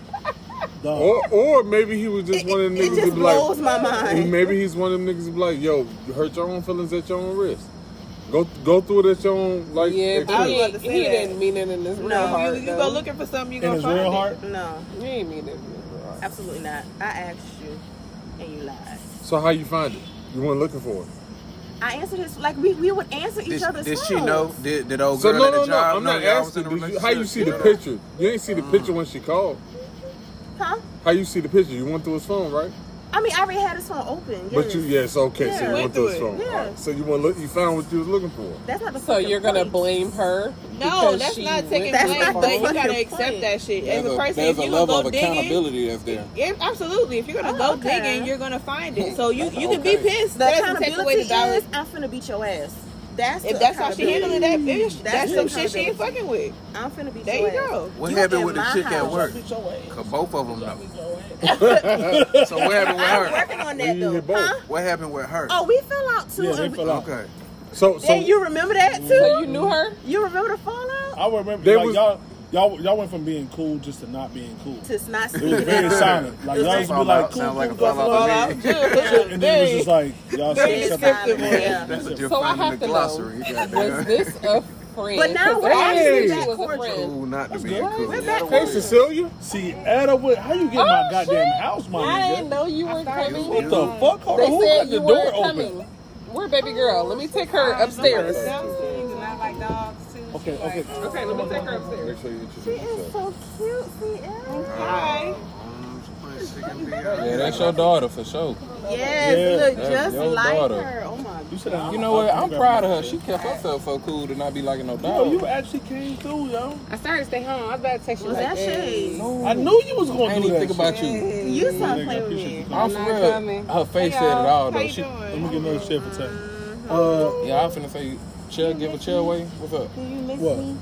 S3: Dog.
S6: Or or maybe he was just
S4: It,
S6: one of them
S4: it
S6: niggas
S4: just
S6: to be
S4: blows
S6: like
S4: my mind.
S6: maybe he's one of them niggas to be like, yo, you hurt your own feelings at your own risk. Go go through it at your own like
S5: yeah, but he,
S9: about to say
S5: he didn't mean it in his real
S4: No.
S5: heart.
S9: You, you go looking for something, you
S3: in
S9: gonna
S3: his
S9: find
S3: real
S9: it.
S3: heart.
S4: No,
S5: He ain't mean it in his real heart.
S4: absolutely not. I asked you, and you lied.
S6: So how you find it? You weren't looking for it.
S4: I answered his like we, we would answer each
S7: Did,
S4: other's
S7: did
S4: phones.
S7: she know? Did, did old
S6: So
S7: girl
S6: no
S7: at the
S6: no no,
S7: job
S6: I'm not asking.
S7: in a
S6: Did you, how you see the picture? You ain't see the picture uh-huh. when she called.
S4: Huh?
S6: How you see the picture? You went through his phone, right?
S4: I mean, I already had this phone open.
S6: But you
S4: yes.
S6: yes, okay. so you
S9: Went
S6: went through his phone.
S9: it.
S4: Yeah.
S6: Alright, So you want look? You found what you was looking for.
S4: That's not the
S5: So you're gonna
S4: point.
S5: blame her?
S9: No, that's
S5: she
S9: not taking
S5: went
S4: That's
S9: blame,
S4: not
S5: through
S9: but you gotta
S4: fucking
S9: accept
S4: point.
S9: that shit. As
S11: There's
S9: a
S11: a,
S9: person,
S11: there's
S9: if
S11: a
S9: you
S11: level
S9: gonna
S11: of
S9: go digging,
S11: accountability that's there.
S9: yeah, absolutely. If you're gonna
S4: Oh,
S9: go
S4: okay.
S9: digging, you're gonna find it. So you you can be pissed.
S4: The
S9: That doesn't take away
S4: accountability
S9: the
S4: is I'm finna beat your ass. That's
S9: If that's how she handling that,
S4: accountability.
S9: bitch, that's, some shit she ain't fucking with.
S4: I'm finna be.
S9: There
S4: your
S9: you go.
S7: What
S4: You
S7: happened with the
S4: my
S7: chick at work? Cause both of them know. [laughs] so what happened with
S4: I'm
S7: her?
S4: working on that though.
S6: both.
S4: Huh?
S7: What happened with her?
S4: Oh, we fell out too.
S3: Yeah, they
S4: we-
S3: fell out.
S7: Okay.
S6: So so
S4: Hey, you remember that mm-hmm. too?
S5: So you knew her?
S4: You remember the fallout?
S3: I remember
S6: There
S3: like
S6: was-
S3: y'all, y'all, y'all went from being cool just to not being cool.
S4: To not
S3: It was very [laughs] silent. Like y'all used to be like, cool,
S7: Sound like
S3: cool, cool, cool,
S7: to me.
S9: Fallout.
S3: and then it was just like y'all
S9: Very
S3: said
S9: descriptive
S3: something.
S4: Yeah.
S7: That's what you're
S5: So I
S7: finding in
S5: have
S7: the
S5: to
S7: glossary.
S5: know. Was this a friend?
S4: But now
S5: 'Cause
S4: we're
S5: I
S4: actually
S5: knew
S4: back
S5: she was a
S4: cordial.
S5: friend.
S7: Cool not to be
S3: good.
S7: cool.
S4: We're back
S6: hey Cecilia.
S3: See, Ada, what, how you get oh, my
S5: Oh,
S3: goddamn
S5: shit.
S3: house, my
S5: I didn't know you were coming.
S3: What the fuck? Hold
S5: They
S3: on, who
S5: said
S3: got the
S5: you
S3: door
S5: weren't
S3: open?
S5: coming. Where baby girl? Let me take her upstairs.
S10: Not like dogs too.
S3: Okay, okay.
S5: Okay, let me take her upstairs.
S6: Make sure you
S4: She
S6: introduce
S4: is
S6: yourself.
S4: so cute, CL.
S9: Hi.
S11: Yeah, that's your daughter for sure.
S4: Yes,
S3: Yeah.
S4: look
S11: That's
S4: just
S11: your
S4: like
S11: daughter.
S4: her. Oh my
S3: You said
S11: You know what?
S3: I-
S11: I'm proud of her. She kept herself so cool to not be liking no
S3: Yo,
S11: dog.
S3: you actually came through, yo.
S5: I started to stay home. I was about to text you
S4: Was
S5: like
S4: that shade?
S3: I knew you was
S11: I
S3: gonna
S11: ain't
S3: do
S11: even
S3: that.
S11: think about
S3: shit.
S11: you.
S4: You stop playing with me.
S11: I'm
S5: I'm
S11: for real. Her face
S9: Hey,
S11: said it
S9: y'all.
S11: all
S9: How
S11: though.
S9: you
S11: She,
S9: doing?
S3: Let me get another shit for tech. Uh,
S11: yeah, I'm finna say, chill, give a chair away. What's up?
S4: Do you miss
S3: What?
S4: me?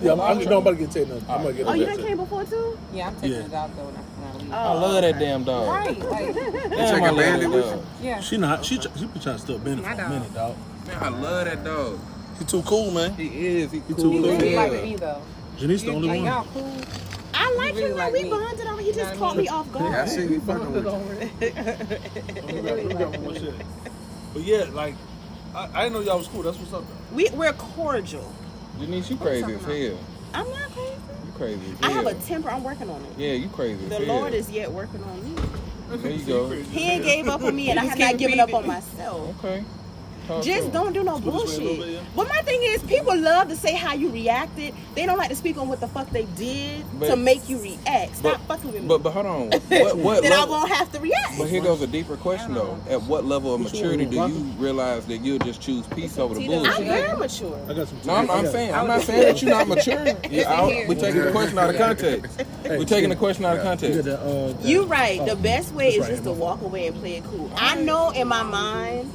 S3: yeah, I'm, I'm, you know, I'm about to get taken. I'm gonna get
S4: Oh, you
S3: that
S4: done came before too?
S10: Yeah, I'm taking
S3: Yeah.
S10: the dog though when I, when I leave.
S11: Oh, I love that damn dog.
S10: Right, like,
S11: Damn,
S7: take
S11: I
S7: a
S11: love
S7: bandit with
S11: dog.
S10: yeah.
S3: She not. She tr- she been trying to still bend it for
S10: My
S3: a
S10: dog.
S3: minute, dog.
S7: Man, I love that dog.
S3: He too cool, man.
S11: He is. He
S3: He
S11: cool.
S3: too
S10: He
S3: cool.
S11: as
S10: really
S11: hell.
S10: like me though.
S3: Janice the only
S10: Like
S3: one.
S10: y'all cool.
S4: I like
S10: really
S4: him. Like
S10: like
S4: we
S10: me.
S4: bonded over. He just caught me off
S7: Yeah, I see you [laughs] fucking with you.
S3: We got one more shit. But yeah, like I, I didn't know y'all was cool. That's what's up. Though.
S4: We we're cordial.
S11: You Denise, you crazy as hell.
S4: I'm not crazy.
S11: You crazy as
S4: I have a temper. I'm working on it.
S11: Yeah, you crazy
S4: The
S11: as hell.
S4: Lord is yet working on me.
S11: There you go.
S4: He ain't gave up on me, and I have not given up on myself.
S11: Okay.
S7: Talk
S4: Just don't do no
S3: Put this way a little
S4: bullshit.
S3: bit, yeah.
S4: But my thing is, people love to say how you reacted. They don't like to speak on what the fuck they did
S7: But-
S4: to make you react. Stop
S7: but-
S4: fucking with me.
S7: But but hold on. What what [laughs]
S4: then I won't have to react.
S7: But here goes a deeper question though. At what level of maturity do you realize that you'll just choose peace over the bullshit?
S4: I'm very mature.
S3: I got some.
S7: No, I'm,
S3: I
S7: I'm saying I'm not saying that you're not mature. [laughs] Yeah, we're taking the question out of context. [laughs] We're taking the question out of context.
S3: You're uh,
S4: right. The best way is just to walk away and play it cool. I know in my mind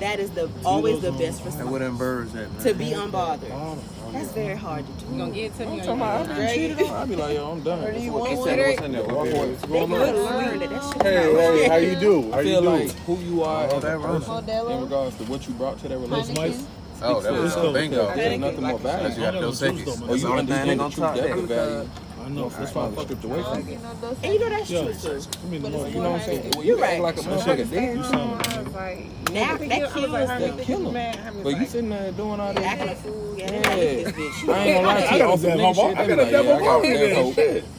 S4: that is the always the best
S2: And where
S4: response.
S2: them birds at, man?
S4: To be unbothered. That's very hard to do.
S9: You
S4: do.
S9: gonna give it to me?
S7: I'm
S9: or
S7: talking
S9: you
S7: about I've
S9: gonna
S7: been
S9: drag
S7: cheated
S9: it?
S7: on. I'll be like, yo, I'm done.
S9: Or do you
S7: What's
S9: want
S7: what's in there? Walk away. What's
S4: They
S7: going
S4: gotta
S7: on?
S4: learn that that shit
S6: Hey, hey, how you do? How
S7: I
S6: you
S7: feel
S6: do?
S7: like who you are as a person in regards to what you brought to that relationship.
S2: Oh, that was
S3: Cool.
S2: uh, bingo.
S7: There's nothing more valuable.
S2: You got
S3: I know
S2: those
S3: the
S2: tickets.
S3: juice, though, man.
S7: Or you
S2: the only thing they
S7: understand
S2: gonna
S7: the true
S2: top that.
S7: value.
S3: I know.
S7: That's why it's stripped away from you.
S4: And you know that's true too.
S3: I mean,
S7: You
S3: you
S7: know what I'm saying? Well,
S4: You're
S7: you
S4: right.
S7: like a motherfucker dead.
S3: You sound
S9: I was like,
S4: Now that kills
S7: That
S4: the
S7: kill him. But you sitting there doing all
S4: acting a
S7: that.
S4: fool. Yeah,
S7: Yeah.
S4: that is this bitch.
S7: I ain't gonna lie to
S3: I got a
S7: some
S3: devil
S7: nigga shit,
S3: I
S7: they
S3: got
S7: be
S3: a
S7: like, yeah,
S3: devil
S7: I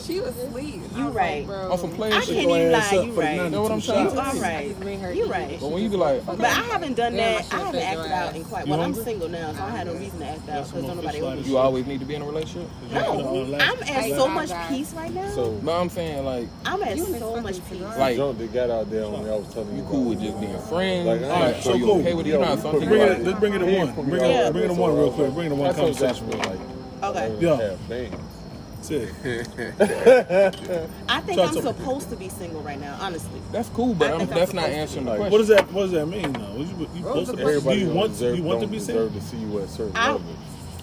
S9: She was asleep.
S4: You right.
S7: On some player
S4: I
S7: shit.
S4: can't even
S3: ass
S4: lie. You
S3: for
S4: right.
S7: You know what I'm
S3: 92
S7: trying
S4: You
S7: to
S3: shots.
S4: are right. You right.
S7: But when you be like,
S4: But I haven't done
S9: Yeah,
S4: that.
S9: I should've
S4: I haven't
S9: fed
S4: acted out in quite. Well, I'm single now, so I had no reason to act out because nobody
S3: fish
S4: owns
S7: you always need to be in a relationship.
S4: No, I'm at so much peace right now.
S6: So,
S7: But I'm saying like,
S4: I'm at so much peace.
S9: cigar.
S7: like
S6: junk that got out there when I was telling you.
S7: you cool with just being friends.
S6: Like,
S7: Like,
S6: alright,
S3: so
S7: you
S3: cool.
S7: okay with it?
S6: Yo,
S7: You know,
S6: we
S7: some
S3: Bring
S7: like,
S3: it. Let's bring it to one. Bring it.
S6: that,
S3: Bring it to one real quick. Bring it to one
S6: I told
S3: conversation.
S6: Joshua, like,
S4: Okay.
S3: Yeah.
S6: Have bangs.
S3: That's it.
S4: I think
S3: Try
S4: I'm
S3: to-
S4: supposed to be single right now, honestly.
S7: that's cool, but
S4: I
S7: I'm,
S4: think I'm
S7: that's not
S4: supposed to
S7: answering
S6: be.
S7: the
S6: Like,
S3: What
S7: question.
S3: does that? What does that mean? though? You, you supposed to?
S6: Everybody
S3: do you
S6: don't
S3: want?
S6: deserve,
S3: you want to
S6: don't
S3: be
S6: deserve
S3: single?
S6: to see you at certain
S4: I-
S6: levels.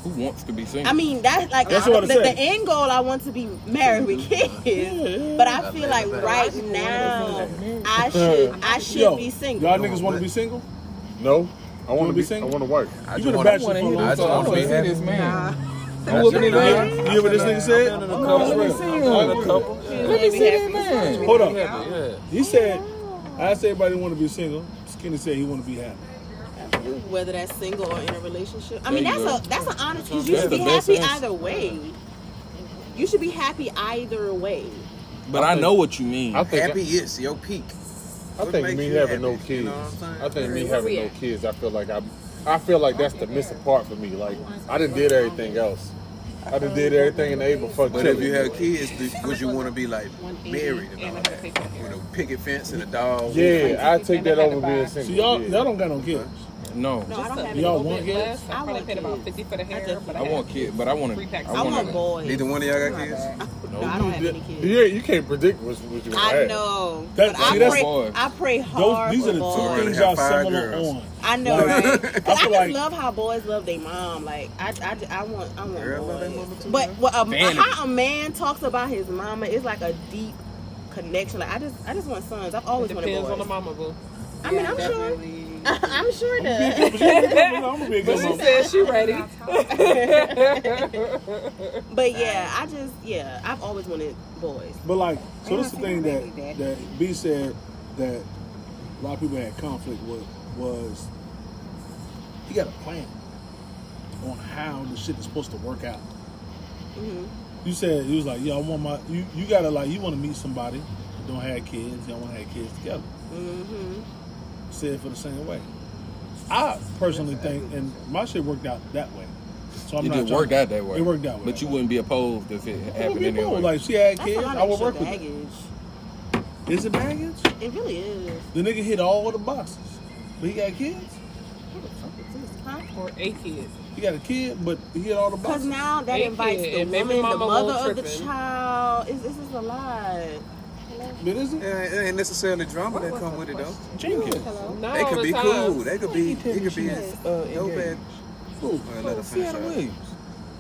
S7: Who wants to be single?
S4: I mean, that's like
S3: That's
S4: I-
S3: what I
S4: the,
S3: said.
S4: the end goal. I want to be married with kids, but I feel like right now I should I should
S3: Yo,
S4: be single.
S3: y'all niggas want to be single?
S6: No, I want
S3: wanna be
S6: be.
S3: single?
S6: I want to work.
S2: I
S3: You
S2: just
S3: been a
S2: wanna-
S3: bachelor for a long
S2: I just
S7: So
S3: time.
S2: wanna
S7: want
S2: be
S7: to see
S2: happy.
S7: this man.
S2: I
S7: Whooping
S2: just-
S7: it.
S3: You hear what this nigga said?
S7: Let me see
S4: Let me
S7: this man.
S3: Hold up. He said, I asked everybody want to be single. Skinny said he want to be happy.
S4: Whether that's single or in a relationship. I mean, that's
S7: go.
S4: a that's an honest. Because you
S7: That's
S4: should be happy
S7: answer.
S4: either way. You should be happy either way.
S7: But I know what you mean.
S6: I think.
S2: Happy is your peak.
S6: I
S2: What
S6: think me
S2: you
S6: having no kids.
S2: You know I'm saying?
S6: Think me having no kids. I feel like I'm. I feel like that's the missing part for me. Like I done did everything else. I done did everything in the able fuck
S2: But if you
S6: chilling.
S2: have kids, do, would you want to be like married and all that? With a picket fence and a dog?
S6: Yeah, I take that over being
S3: So
S6: single.
S3: y'all,
S6: yeah.
S3: y'all don't got no kids.
S7: No,
S4: No, I don't have
S3: Y'all want kids?
S9: Less, I
S4: I
S9: probably
S4: want
S9: paid about
S4: kids.
S9: fifty for the hair, but
S7: I want kids, but I want to.
S9: Three packs.
S7: I
S4: I want
S7: want
S4: boys.
S2: Neither one of y'all got kids? [laughs]
S4: No, I don't have any kids.
S6: Yeah, you can't predict what, what you
S4: I
S6: have.
S4: know.
S3: That-
S4: but
S3: see,
S4: I
S3: that's-
S4: pray.
S7: Boys.
S4: I pray
S3: Those,
S4: hard
S3: these
S4: for
S3: are the two
S2: Alright,
S3: things
S2: have
S3: y'all
S2: five
S3: similar
S2: girls.
S3: on.
S4: I know,
S3: Like,
S4: right? [laughs]
S3: I
S4: 'Cause I,
S3: feel
S4: just
S3: like-
S4: love how boys love their mom. Like I, I, I want, I want
S2: Girl love their
S4: boys.
S2: too,
S4: But
S2: man.
S4: what a,
S7: Vanity.
S4: how a man talks about his mama is like a deep connection. Like I just, I just want sons. I've always wanted
S5: Depends
S4: boys.
S5: on the mama boo.
S4: I mean, I'm sure.
S9: Definitely. [laughs]
S4: I'm sure it does.
S3: I'm gonna be
S5: She
S3: mama.
S5: said she ready. [laughs]
S4: But yeah, I just, yeah, I've always wanted boys.
S3: But like, so this is the thing that
S9: that-
S3: that B said that a lot of people had conflict with was he got a plan on how the shit is supposed to work out.
S4: hmm
S3: You said he was like, "Yo, I want my you. You gotta like you want to meet somebody don't have kids. Y'all want to have kids together."
S4: hmm
S3: Said for the same way. I personally think, and my shit worked out that way. So I'm
S7: It
S3: not
S7: did
S3: trying-
S7: work out that way.
S3: It worked out.
S7: But you wouldn't be opposed if it
S3: I would
S7: happened
S3: be
S7: anyway.
S3: cool. Like she had
S4: That's
S3: kids,
S4: a lot
S3: I
S4: of
S3: would
S4: extra
S3: work with it.
S4: baggage.
S3: Is it baggage?
S4: It really is.
S3: The nigga hit all the boxes, but he got kids.
S4: What the fuck is this? Huh?
S5: Or a kid.
S3: He got a kid, but he hit all the boxes.
S4: Because
S3: boxes.
S4: now that
S5: Hey,
S4: invites
S5: kid,
S4: the
S5: and baby
S4: woman, the
S5: mama
S4: mother
S5: won't
S4: of the
S5: tripping.
S4: child. It's, this is a lot.
S3: But is it?
S2: Yeah, it ain't necessarily drama that come with it though.
S7: Jenkins.
S5: Not
S2: They could be cool. They could be. It could be.
S7: Uh,
S2: No
S7: engaged.
S2: bad.
S3: Cool.
S2: Well, let her finish.
S7: Sienna
S2: her.
S7: Williams.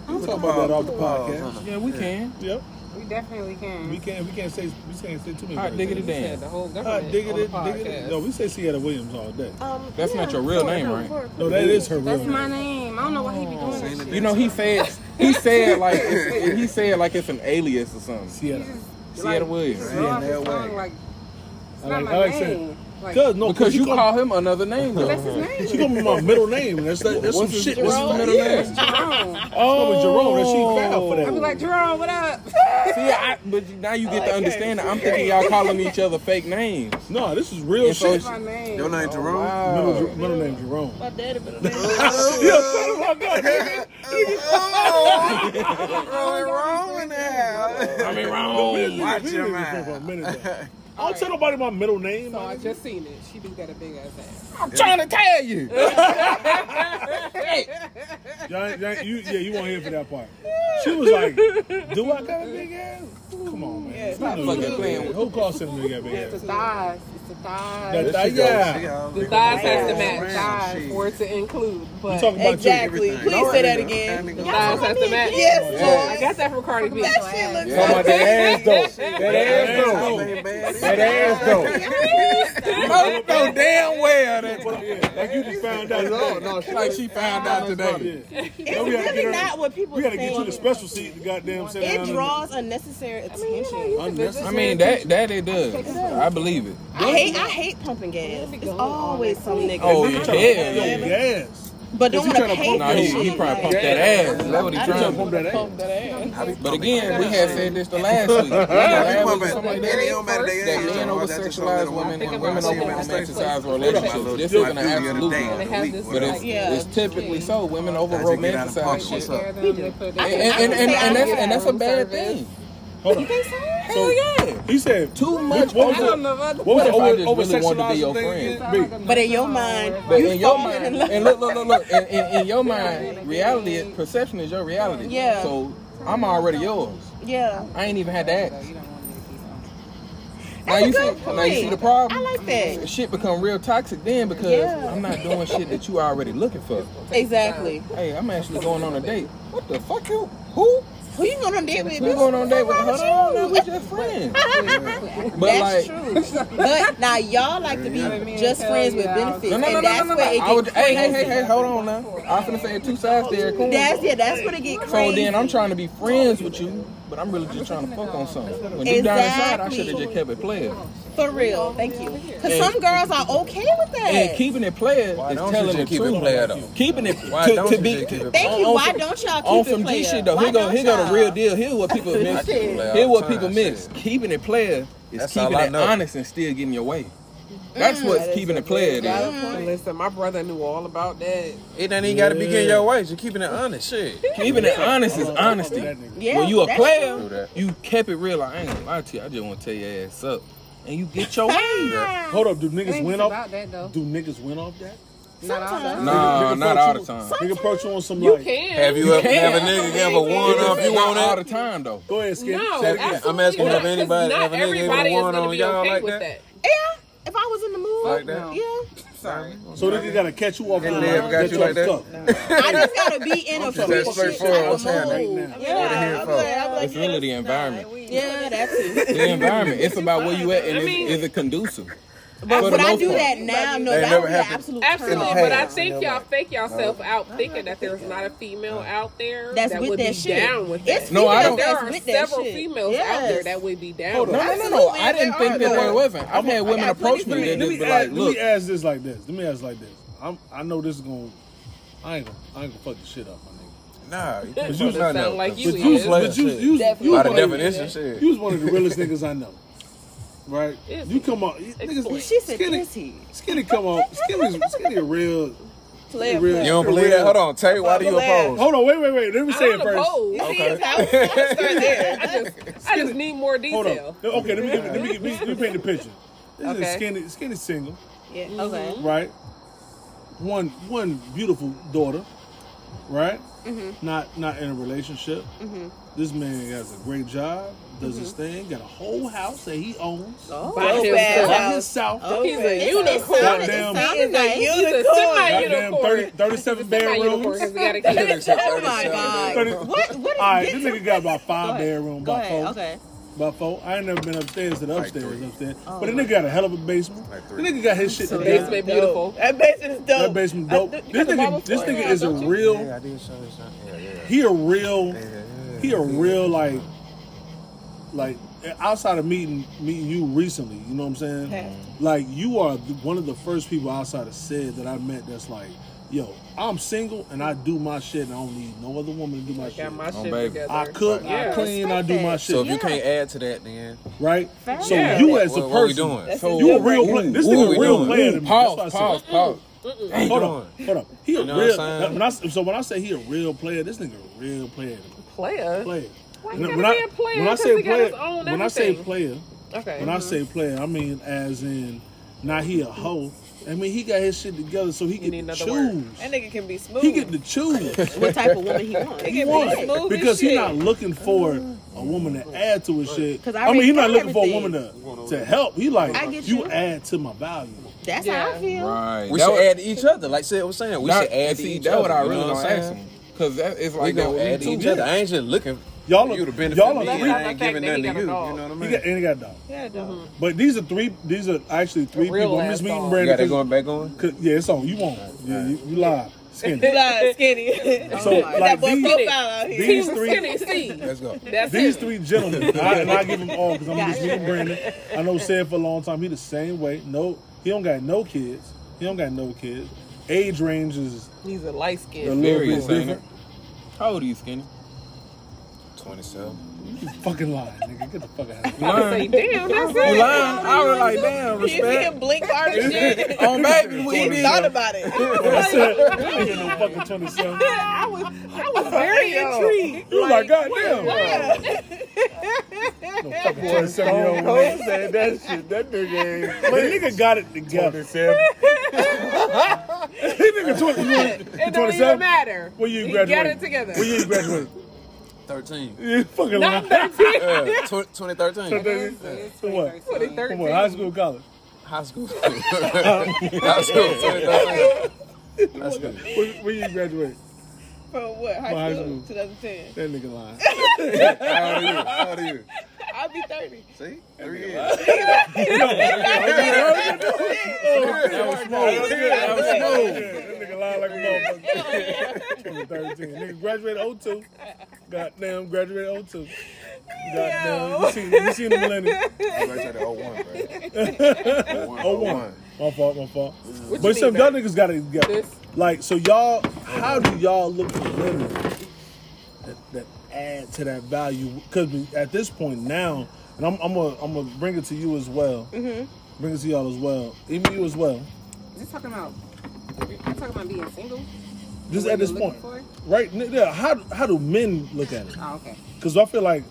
S3: We'll talk about that off the podcast.
S7: Yeah, we can.
S3: Yep.
S9: We definitely can.
S3: We can't. We can't say. We can't say too many.
S7: All right,
S3: bad
S7: diggity
S3: things.
S7: damn.
S5: The whole
S3: Hot
S5: government
S3: diggity,
S5: on the
S3: diggity.
S5: podcast.
S3: No, we say Sierra Williams all day.
S4: Um,
S7: That's
S4: yeah,
S7: not your real name,
S4: no,
S7: right?
S3: No, that is her real
S9: That's
S3: name.
S9: my name. I don't know why he be doing
S2: Seen
S9: that
S2: it
S7: You know, he said he said like [laughs] he said like it's an alias or something.
S3: Sierra
S7: like, Williams.
S9: Sierra
S2: Williams.
S9: Like, it's not my name.
S3: Cause, no,
S7: because
S3: you,
S7: you
S3: call
S7: him another name though.
S9: That's his name.
S3: She gonna be my middle name. That's that, that's
S7: What's some
S3: shit.
S7: Jerome?
S3: What's
S7: his middle yeah. name?
S9: Jerome.
S3: Oh, Jerome. That she foul for that.
S9: I be like Jerome, what up?
S7: See, I, but now you get like to understand. That. I'm thinking y'all calling each other fake names.
S3: No, this is real
S7: and
S3: shit.
S9: So my name.
S12: Your name oh, Jerome.
S3: Wow. Middle, middle name Jerome.
S4: My daddy middle name.
S3: Yo, son of my [laughs] god
S12: oh, wrong now.
S7: I mean, wrong.
S12: Watch your mouth.
S3: I don't right. tell nobody my middle name.
S9: So I just seen it. She do got a big ass ass.
S7: I'm trying to tell you. [laughs]
S3: hey. John, John, you, yeah, you won't hear for that part. She was like, "Do I got a big ass? Come on, man.
S9: Yeah,
S3: it's not
S7: fucking playing. with.
S3: Who calls him to get
S9: big
S3: ass?
S9: It's the thighs. It's the thighs.
S3: The
S12: thighs,
S3: yeah.
S9: The thighs has to match thighs for it to include. But you
S3: talking about
S4: exactly. Please
S12: no,
S4: say that again.
S9: The thighs has to match.
S4: Yes, Lord.
S9: I got that from Cardi B.
S4: That shit looks.
S6: Talking about that ass though. That ass though. That ass though.
S7: Most oh, know damn well that.
S3: Like you just found out.
S12: No, no, she
S7: like she found out today.
S4: It's really not what people.
S3: We had to get you the special seat. The goddamn.
S4: It draws unnecessary attention.
S7: I mean that that it does. I believe it.
S4: I hate I hate pumping gas. It's always some nigga.
S7: Oh yeah,
S3: gas
S4: but don't want to pay for shit.
S7: He, he probably pumped that ass. That's what he
S3: trying to pump that ass.
S7: But again, we had said this the last week. [laughs] yeah, last week
S12: somebody
S7: that men over sexualize women and women over romanticize relationships. This isn't an absolute
S9: rule,
S7: but it's typically so. Women over romanticize shit, and that's a bad thing.
S3: Hold on. You think so?
S7: Hell yeah.
S3: He said
S7: too much.
S3: What, was the, what was the over, over sexualized
S7: really
S3: thing? Friend?
S4: But in your mind,
S7: but
S4: you
S7: in your mind,
S4: in
S7: and look, look, look, look. In, in, in your mind, [laughs] reality, perception is your reality.
S4: Yeah.
S7: So I'm already yours.
S4: Yeah.
S7: I ain't even had to ask.
S9: That's
S7: now you, see,
S4: point.
S7: now you see the problem.
S4: I like that.
S7: Shit become real toxic then because
S4: yeah.
S7: I'm not doing shit that you already looking for.
S4: Exactly.
S7: Hey, I'm actually going on a date. What the fuck you? Who?
S4: Who you going on date with? You
S7: going on date with? Hold on, you?
S4: with
S7: your friends. [laughs] but
S4: that's
S7: like,
S4: true. [laughs] but now y'all like to be just friends with benefits,
S7: no, no, no,
S4: and that's
S7: no, no,
S4: where
S7: no. it
S4: gets
S7: Hey, hey, hey, hey, hold on now. I'm gonna say two sides there. Cool.
S4: That's yeah. That's where it
S7: gets.
S4: crazy.
S7: So then I'm trying to be friends with you, but I'm really just trying to fuck on something. When you exactly. down inside, I should have just kept it playing.
S4: For real. Thank you. Because some girls are okay with that.
S7: And keeping it player
S2: why is
S7: telling the
S2: keep
S7: truth.
S2: It player, though?
S7: Keeping it
S2: why
S7: to,
S2: don't
S7: to be.
S2: To,
S4: thank you. Why don't y'all keep
S7: on some? G shit though.
S4: he
S7: here go, here go the real deal. Here's what people [laughs] miss. Here's what people miss. Keeping it player is keeping it honest and still getting your way. That's
S4: mm,
S7: what's that keeping it player
S9: Mm. Listen, my brother knew all about that.
S2: It ain't even got to be getting your way. You're keeping it honest. Shit. [laughs]
S7: keeping it honest is honesty.
S4: Yeah,
S7: when you a player, you kept it real. I ain't gonna lie to you. I just want to tell your ass up and you get your wave. [laughs]
S3: Hold up, do niggas win off?
S9: that though.
S3: Do niggas win off that?
S9: Not all that. Sometimes.
S7: Nah, not all the time.
S3: Nigga approach you on some
S9: You
S3: like.
S9: can.
S2: Have you ever have a nigga ever won off you on
S7: all the time though?
S3: Go ahead, Skip.
S9: No,
S3: Say it again.
S2: I'm asking
S9: not,
S2: if
S9: 'cause anybody-
S2: not a nigga ever
S9: everybody is
S2: on y'all like that?
S9: that.
S4: Yeah, if I was in the mood,
S2: Like that?
S4: yeah
S9: sorry.
S3: So they just gotta catch you off guard.
S2: Got like?
S4: I just gotta be in a
S2: position.
S4: mood. Yeah, I'm like, I'm like,
S7: It's really the environment.
S4: Yeah, that's it.
S7: The environment. It's about where you at and is it conducive?
S4: But would I do
S7: part.
S4: that now? No, that would be absolute
S9: Absolutely, but I think y'all fake yourself out thinking that there's not a female out there
S4: that's
S9: that
S4: with
S9: would
S4: that
S9: be
S4: shit.
S9: down with that.
S7: It's no, I don't.
S9: There are several females out there that would be down.
S7: No, no, no, no. I didn't think that there wasn't. I've had women approach me
S3: and
S7: be like, "Look."
S3: Let me ask this like this. Let me ask like this. I know this is going. I ain't gonna. I ain't gonna fuck the shit up, my nigga.
S2: Nah, you,
S3: but you
S9: sound like you. is.
S3: you, but you, you, you. You was one of the realest niggas I know right? You come on, niggas,
S4: she said,
S3: skinny,
S4: "Is
S3: skinny?" Come on, skinny, skinny, real. Real,
S2: you don't believe real. that? Hold on, Tay. Why do you oppose?
S3: Hold on, wait, wait, wait. Let me say it first.
S2: Okay.
S9: See, I, [laughs] I, just. I just need more detail.
S3: Hold on. Okay, let me, give, let me, let me, let me paint the picture. This
S9: okay.
S3: is skinny, skinny single.
S4: Yeah. Okay. Mm-hmm.
S3: Right. One, one beautiful daughter. Right.
S4: Mm-hmm.
S3: Not, not in a relationship. Mm-hmm this man has a great job, does mm-hmm. his thing, got a whole house that he owns
S4: oh,
S9: by, himself.
S3: by himself.
S9: Oh, he's a unicorn.
S3: Goddamn,
S9: he's a unicorn.
S3: 30, 37 [laughs] bedrooms. [laughs]
S4: oh my god!
S3: 30,
S4: what? What?
S3: All right,
S4: this
S3: nigga got about five bedrooms. About four.
S4: Okay
S3: by four. I ain't never been upstairs to upstairs,
S2: like
S3: upstairs.
S4: Oh,
S3: but the nigga got a hell of a basement.
S2: Like
S3: the nigga got his shit
S9: so
S3: together.
S9: Basement dope. beautiful.
S4: That basement is dope.
S3: That basement dope. This nigga, this nigga is a real.
S2: Yeah, I did show this. Yeah, yeah.
S3: He a real.
S2: Yeah, yeah
S3: he a real like like outside of meeting meeting you recently, you know what I'm saying? Like you are one of the first people outside of said that I met that's like, yo, I'm single and I do my shit and I don't need no other woman to do my
S7: I
S5: shit. My
S3: I cook,
S5: yeah.
S3: I clean, I do my shit.
S8: So if you
S4: yeah.
S8: can't add to that, then
S3: right.
S4: Fair.
S3: So
S5: yeah.
S3: you as a person,
S8: what,
S4: what
S7: so
S3: you a real player. This nigga a real player.
S7: Pause, pause, pause.
S3: Hold on, hold on. He a
S8: you know
S3: real. When I, so when I say he a real player, this nigga a real player to me.
S5: Player.
S3: Player.
S5: Why
S3: When,
S5: you
S3: when
S5: gotta
S3: I,
S5: be a player?
S3: when I
S5: 'Cause
S3: say player,
S5: his own
S3: when I say player,
S5: Okay.
S3: when I say mm-hmm. player, I mean as in not he a hoe. I mean he got his shit together so he
S5: can
S3: get
S5: need
S3: to
S5: another word.
S3: choose.
S5: That nigga can be smooth.
S3: He get to choose.
S4: What type of woman he wants?
S5: He
S3: He
S5: can
S3: wants
S5: be smooth
S3: because
S5: as
S3: he's not looking for mm. a woman to add to his shit.
S4: 'Cause I
S3: I mean,
S4: already
S3: he's not
S4: got
S3: looking for a woman to, to help. He like you
S4: you.
S3: add to my value.
S4: That's
S5: Yeah.
S4: how I feel.
S7: Right.
S8: We
S7: That
S8: should add to each other. Like said was saying, we
S7: that-
S8: should add
S7: and
S8: to
S7: see,
S8: each
S7: That's
S8: other.
S7: what I
S8: you
S7: really
S8: know
S7: gonna
S8: what
S7: ask him. Cause that it's like that
S8: gonna
S7: with
S8: add
S7: me
S8: to
S7: too.
S8: each other. I ain't just looking
S3: Y'all
S8: for
S3: are,
S8: you to benefit
S3: y'all
S8: me.
S3: are
S8: and
S3: three.
S8: I ain't giving nothing to you.
S5: dog.
S8: You know what I
S3: He
S8: mean?
S3: got, and he got a dog.
S5: Yeah, dog. Uh-huh.
S3: But these are three. These are actually three people. I'm
S5: ass
S3: just meeting
S5: dog.
S8: You
S3: Brandon.
S8: got that
S3: 'cause-
S8: going back on?
S3: yeah, it's on. You won't. Yeah, you, you live. Skinny. [laughs]
S5: Live skinny. [laughs]
S3: So oh
S4: my.
S3: like these,
S5: profile out here.
S3: these three,
S5: skinny C.
S8: Let's go.
S5: That's
S3: these
S5: it.
S3: three gentlemen, I, and I give them all because I'm just
S4: Gotcha.
S3: meeting Brandon. I know [laughs] said for a long time he the same way. No, he don't got no kids. He don't got no kids. Age range is
S5: He's a light
S3: a
S5: skin.
S3: little
S7: Various,
S3: bit
S7: ain't
S3: different.
S7: How old are you, Skinny?
S8: 27.
S3: You fucking lying, nigga. Get the fuck out of here.
S5: I say, damn, that's
S7: You lying? I was like, damn,
S5: You see him blink hard as shit.
S7: On baby, we [laughs]
S5: He thought about it. [laughs]
S3: I said, you ain't no fucking 27. [laughs]
S5: I was, I was very intrigued.
S3: You like, goddamn.
S5: Yeah.
S3: No fucking 27 year old man.
S6: said that shit. That nigga ain't
S3: The nigga got it together.
S6: 27.
S3: He 20, you
S5: It don't even
S3: 27?
S5: matter.
S3: Where you
S5: he
S3: graduated?
S5: it together.
S3: Where you graduated?
S8: 13.
S3: You fucking
S5: Not
S3: lying. [laughs]
S5: Uh, 13.
S8: Yeah, tw- 2013.
S3: For what? For
S5: 2013.
S3: what? High school, college?
S8: High school. [laughs] High school. 2013. That's good.
S3: Where, where you graduate?
S5: From what? High
S3: high
S5: school?
S3: school.
S5: 2010.
S3: That nigga lying.
S8: How old are you? How old are you?
S5: I'll be 30.
S8: See? Three years. [laughs]
S3: That was smooth. That was smooth. That nigga lying like a motherfucker. 2013. Nigga graduated 02. Goddamn, graduated 02. Goddamn. You seen, you seen the millennium.
S8: I graduated 01, bro. [laughs]
S3: 01. My fault, my fault.
S5: What
S3: But some
S5: need,
S3: y'all niggas got it together.
S5: This.
S3: Like, so y'all, how do y'all look for women that, that add to that value? Because at this point now, and I'm, I'm gonna I'm gonna bring it to you as well.
S5: Mm-hmm.
S3: Bring it to y'all as well. Even you as well.
S10: Is he talking about? You talking about being single?
S3: Just at this point, right? Yeah. How how do men look at it?
S10: Oh, okay.
S3: Because I feel like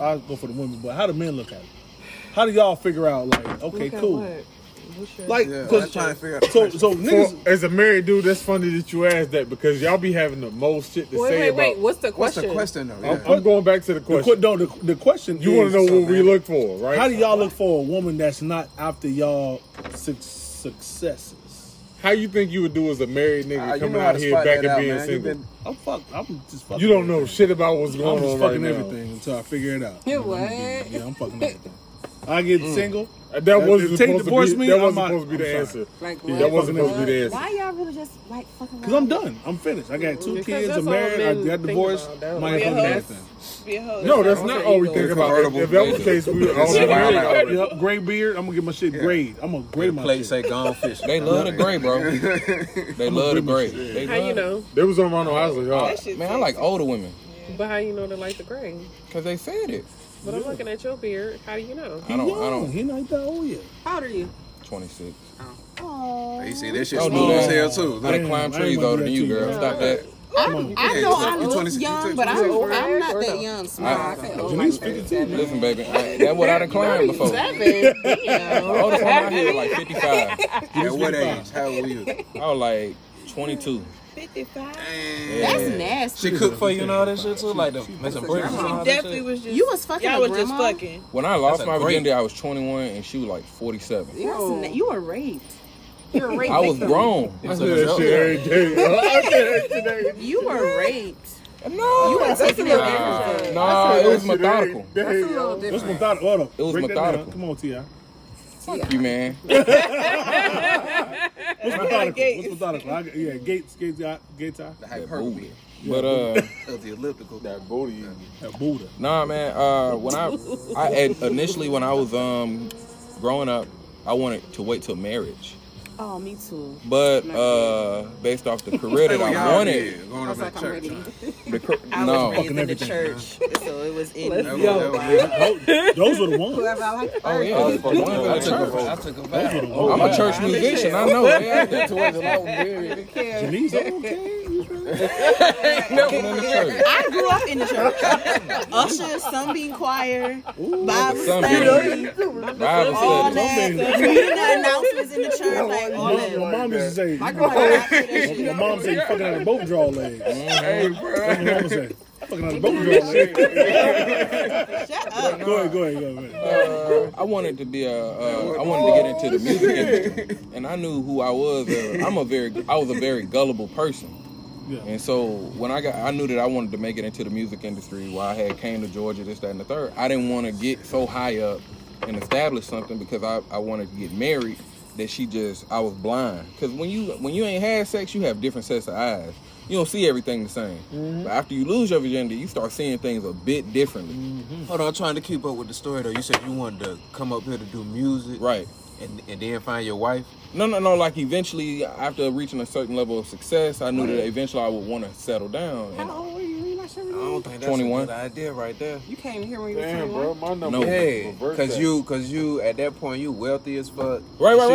S3: I'll go for the women, but how do men look at it? How do y'all figure out like okay,
S5: Look
S3: cool,
S5: what? What's your-
S3: like
S8: Yeah,
S3: because
S8: I'm trying to figure out the
S3: so so niggas.
S6: For- as a married dude, that's funny that you asked that because y'all be having the most shit to
S5: Wait,
S6: say
S5: wait,
S6: about.
S5: wait. What's the question?
S8: What's the question, though?
S6: I'm, I'm going back to the
S3: The,
S6: question.
S3: que- no, the, the question
S6: you want to know what we look for, right?
S3: How do y'all look for a woman that's not after y'all suc successes?
S6: How you think you would do as a married nigga
S8: ah, you
S6: coming out here back and
S8: out,
S6: being
S8: man. You
S6: single?
S8: been-
S3: I'm fuck. I'm just fucking.
S6: You don't know shit about what's going
S3: I'm
S6: going
S3: just
S6: on right
S3: fucking
S6: now.
S3: everything until I figure it out.
S10: You what?
S3: Yeah, I'm fucking [laughs] everything. I get mm. single.
S6: Uh, That wasn't
S3: If take
S6: supposed
S3: divorce
S6: to be.
S3: me,
S6: that wasn't
S3: not-
S6: supposed to be the answer.
S10: Like
S3: Yeah,
S10: what?
S6: That wasn't supposed to be the answer.
S10: Why y'all really just like fucking?
S3: Cause I'm done. I'm finished. I got two
S5: Because
S3: kids.
S5: that's
S3: I'm married. I got divorced.
S5: about, don't
S3: Might
S5: they?
S3: as well
S5: Yeah.
S3: do everything.
S5: Be a hoe.
S6: No, that's not all we think about. If, that was the case, we [laughs] would all be married
S3: gray beard. I'm gonna get my shit grade. I'm gonna grade my
S8: Plate
S3: shit.
S8: say gone fish.
S7: They love the gray, bro. [laughs] They love the gray. They
S5: How you know?
S6: They was on Ronald Isley, y'all.
S7: Man, I like older women
S5: But how you know they like the gray?
S7: because they said it.
S5: But I'm looking at your beard. How do you know?
S7: I don't. I don't.
S3: He not that old yet.
S10: How old are you?
S7: 26. Oh.
S8: You see, that shit
S7: Don't
S8: smooth as hell, too.
S7: I done
S3: Damn,
S7: climbed
S3: I ain't
S7: trees older than
S3: that
S7: you,
S3: to you.
S7: girl. Stop that.
S10: I,
S3: Come on.
S10: I know I
S8: You
S10: look
S8: 26,
S10: young,
S8: you
S10: but I'm, I'm not that young. Smart. I said old.
S3: Janice
S10: like
S3: 52.
S7: Listen, baby, I, that's what I done climbed before. The
S5: Seven. Damn.
S7: oldest one out here like 55.
S8: At what age? How old were you?
S7: I was like 22.
S5: 55.
S10: That's nasty.
S8: She cooked for you and all that shit, too? Like the missing breakfast and all that
S5: Definitely
S8: shit?
S5: was just.
S4: You was fucking
S5: Y'all was just
S4: grandma?
S5: fucking.
S7: When I lost my
S8: great-
S7: virginity, I was 21 and she was like 47.
S4: That's na- you were raped.
S10: You're a rape
S7: I was grown. [laughs]
S6: I say that shit every day. I say that shit every day.
S4: You were raped.
S7: No,
S4: You were taking
S10: little
S4: advantage
S10: different.
S4: of.
S7: Nah, it was
S6: that
S7: methodical.
S6: every
S10: That's a little different.
S3: methodical?
S7: It was
S3: Break
S7: methodical.
S3: Come on, Ti.
S7: Fuck you, man. [laughs]
S3: What's methodical? What's methodical? I, yeah, gates, gates, gates. uh,
S8: The hyperbole.
S7: But uh,
S2: Of the elliptical.
S6: That booty.
S3: That Buddha.
S7: nah, man. Uh, when I, [laughs] I initially when I was um growing up, I wanted to wait till marriage.
S4: Oh, me too.
S7: But uh, based off the [laughs] career that I wanted,
S2: Going [laughs]
S10: I was
S2: in
S10: like, I'm ready.
S2: church.
S7: the, car-
S9: I
S7: no.
S9: was raised in the church, so it was [laughs] in
S5: Let's
S9: me.
S5: go.
S3: Those, those were the ones.
S10: Whoever I like
S7: Oh yeah,
S6: Oh,
S7: the
S6: fuck
S7: ones
S6: no,
S7: in
S6: I took a
S7: church.
S6: vote.
S2: I took a
S3: Those were
S2: vow.
S3: the
S7: I'm a church musician. I know. They out there towards the Lord.
S3: Janice, okay.
S7: Nothing in the [laughs] church.
S4: I grew up in the church. Usher, Sunbeam Choir, Bible
S7: Sunbeam.
S4: study,
S7: Bible
S4: all
S7: study.
S4: that. Reading the announcements in the church, like all
S3: My,
S4: that.
S3: my mom used to say,
S10: My
S3: my,
S10: grandma got through that
S3: my
S10: shit.
S3: mom said, you fucking out of both draw legs.
S6: Hey,
S3: That's
S6: bro.
S3: what my mama said. Fucking out of both draw legs.
S4: Shut up.
S3: Go ahead, go ahead, go ahead.
S7: Uh, I wanted to be a. Uh, I wanted to get into the music industry, and I knew who I was. Uh, I'm a very. I was a very gullible person.
S3: Yeah.
S7: And so when I got, I knew that I wanted to make it into the music industry. While I had came to Georgia, this, that, and the third. I didn't want to get so high up and establish something because I, I wanted to get married. That she just, I was blind. Because when you when you ain't had sex, you have different sets of eyes. You don't see everything the same. Mm-hmm. But after you lose your virginity, you start seeing things a bit differently. Mm-hmm.
S2: Hold on, I'm trying to keep up with the story though. You said you wanted to come up here to do music,
S7: Right.
S2: And and then find your wife.
S7: No, no, no. Like eventually, after reaching a certain level of success, I knew that eventually I would want to settle down. And
S10: How old were you? You not sure
S2: I don't think that's
S7: 21.
S2: a good idea right there.
S10: You came here when you were
S6: Damn,
S10: 21.
S6: bro. My number
S7: No.
S6: was
S2: Hey, cause you, cause you at that point you wealthy as fuck.
S7: Right, right, right,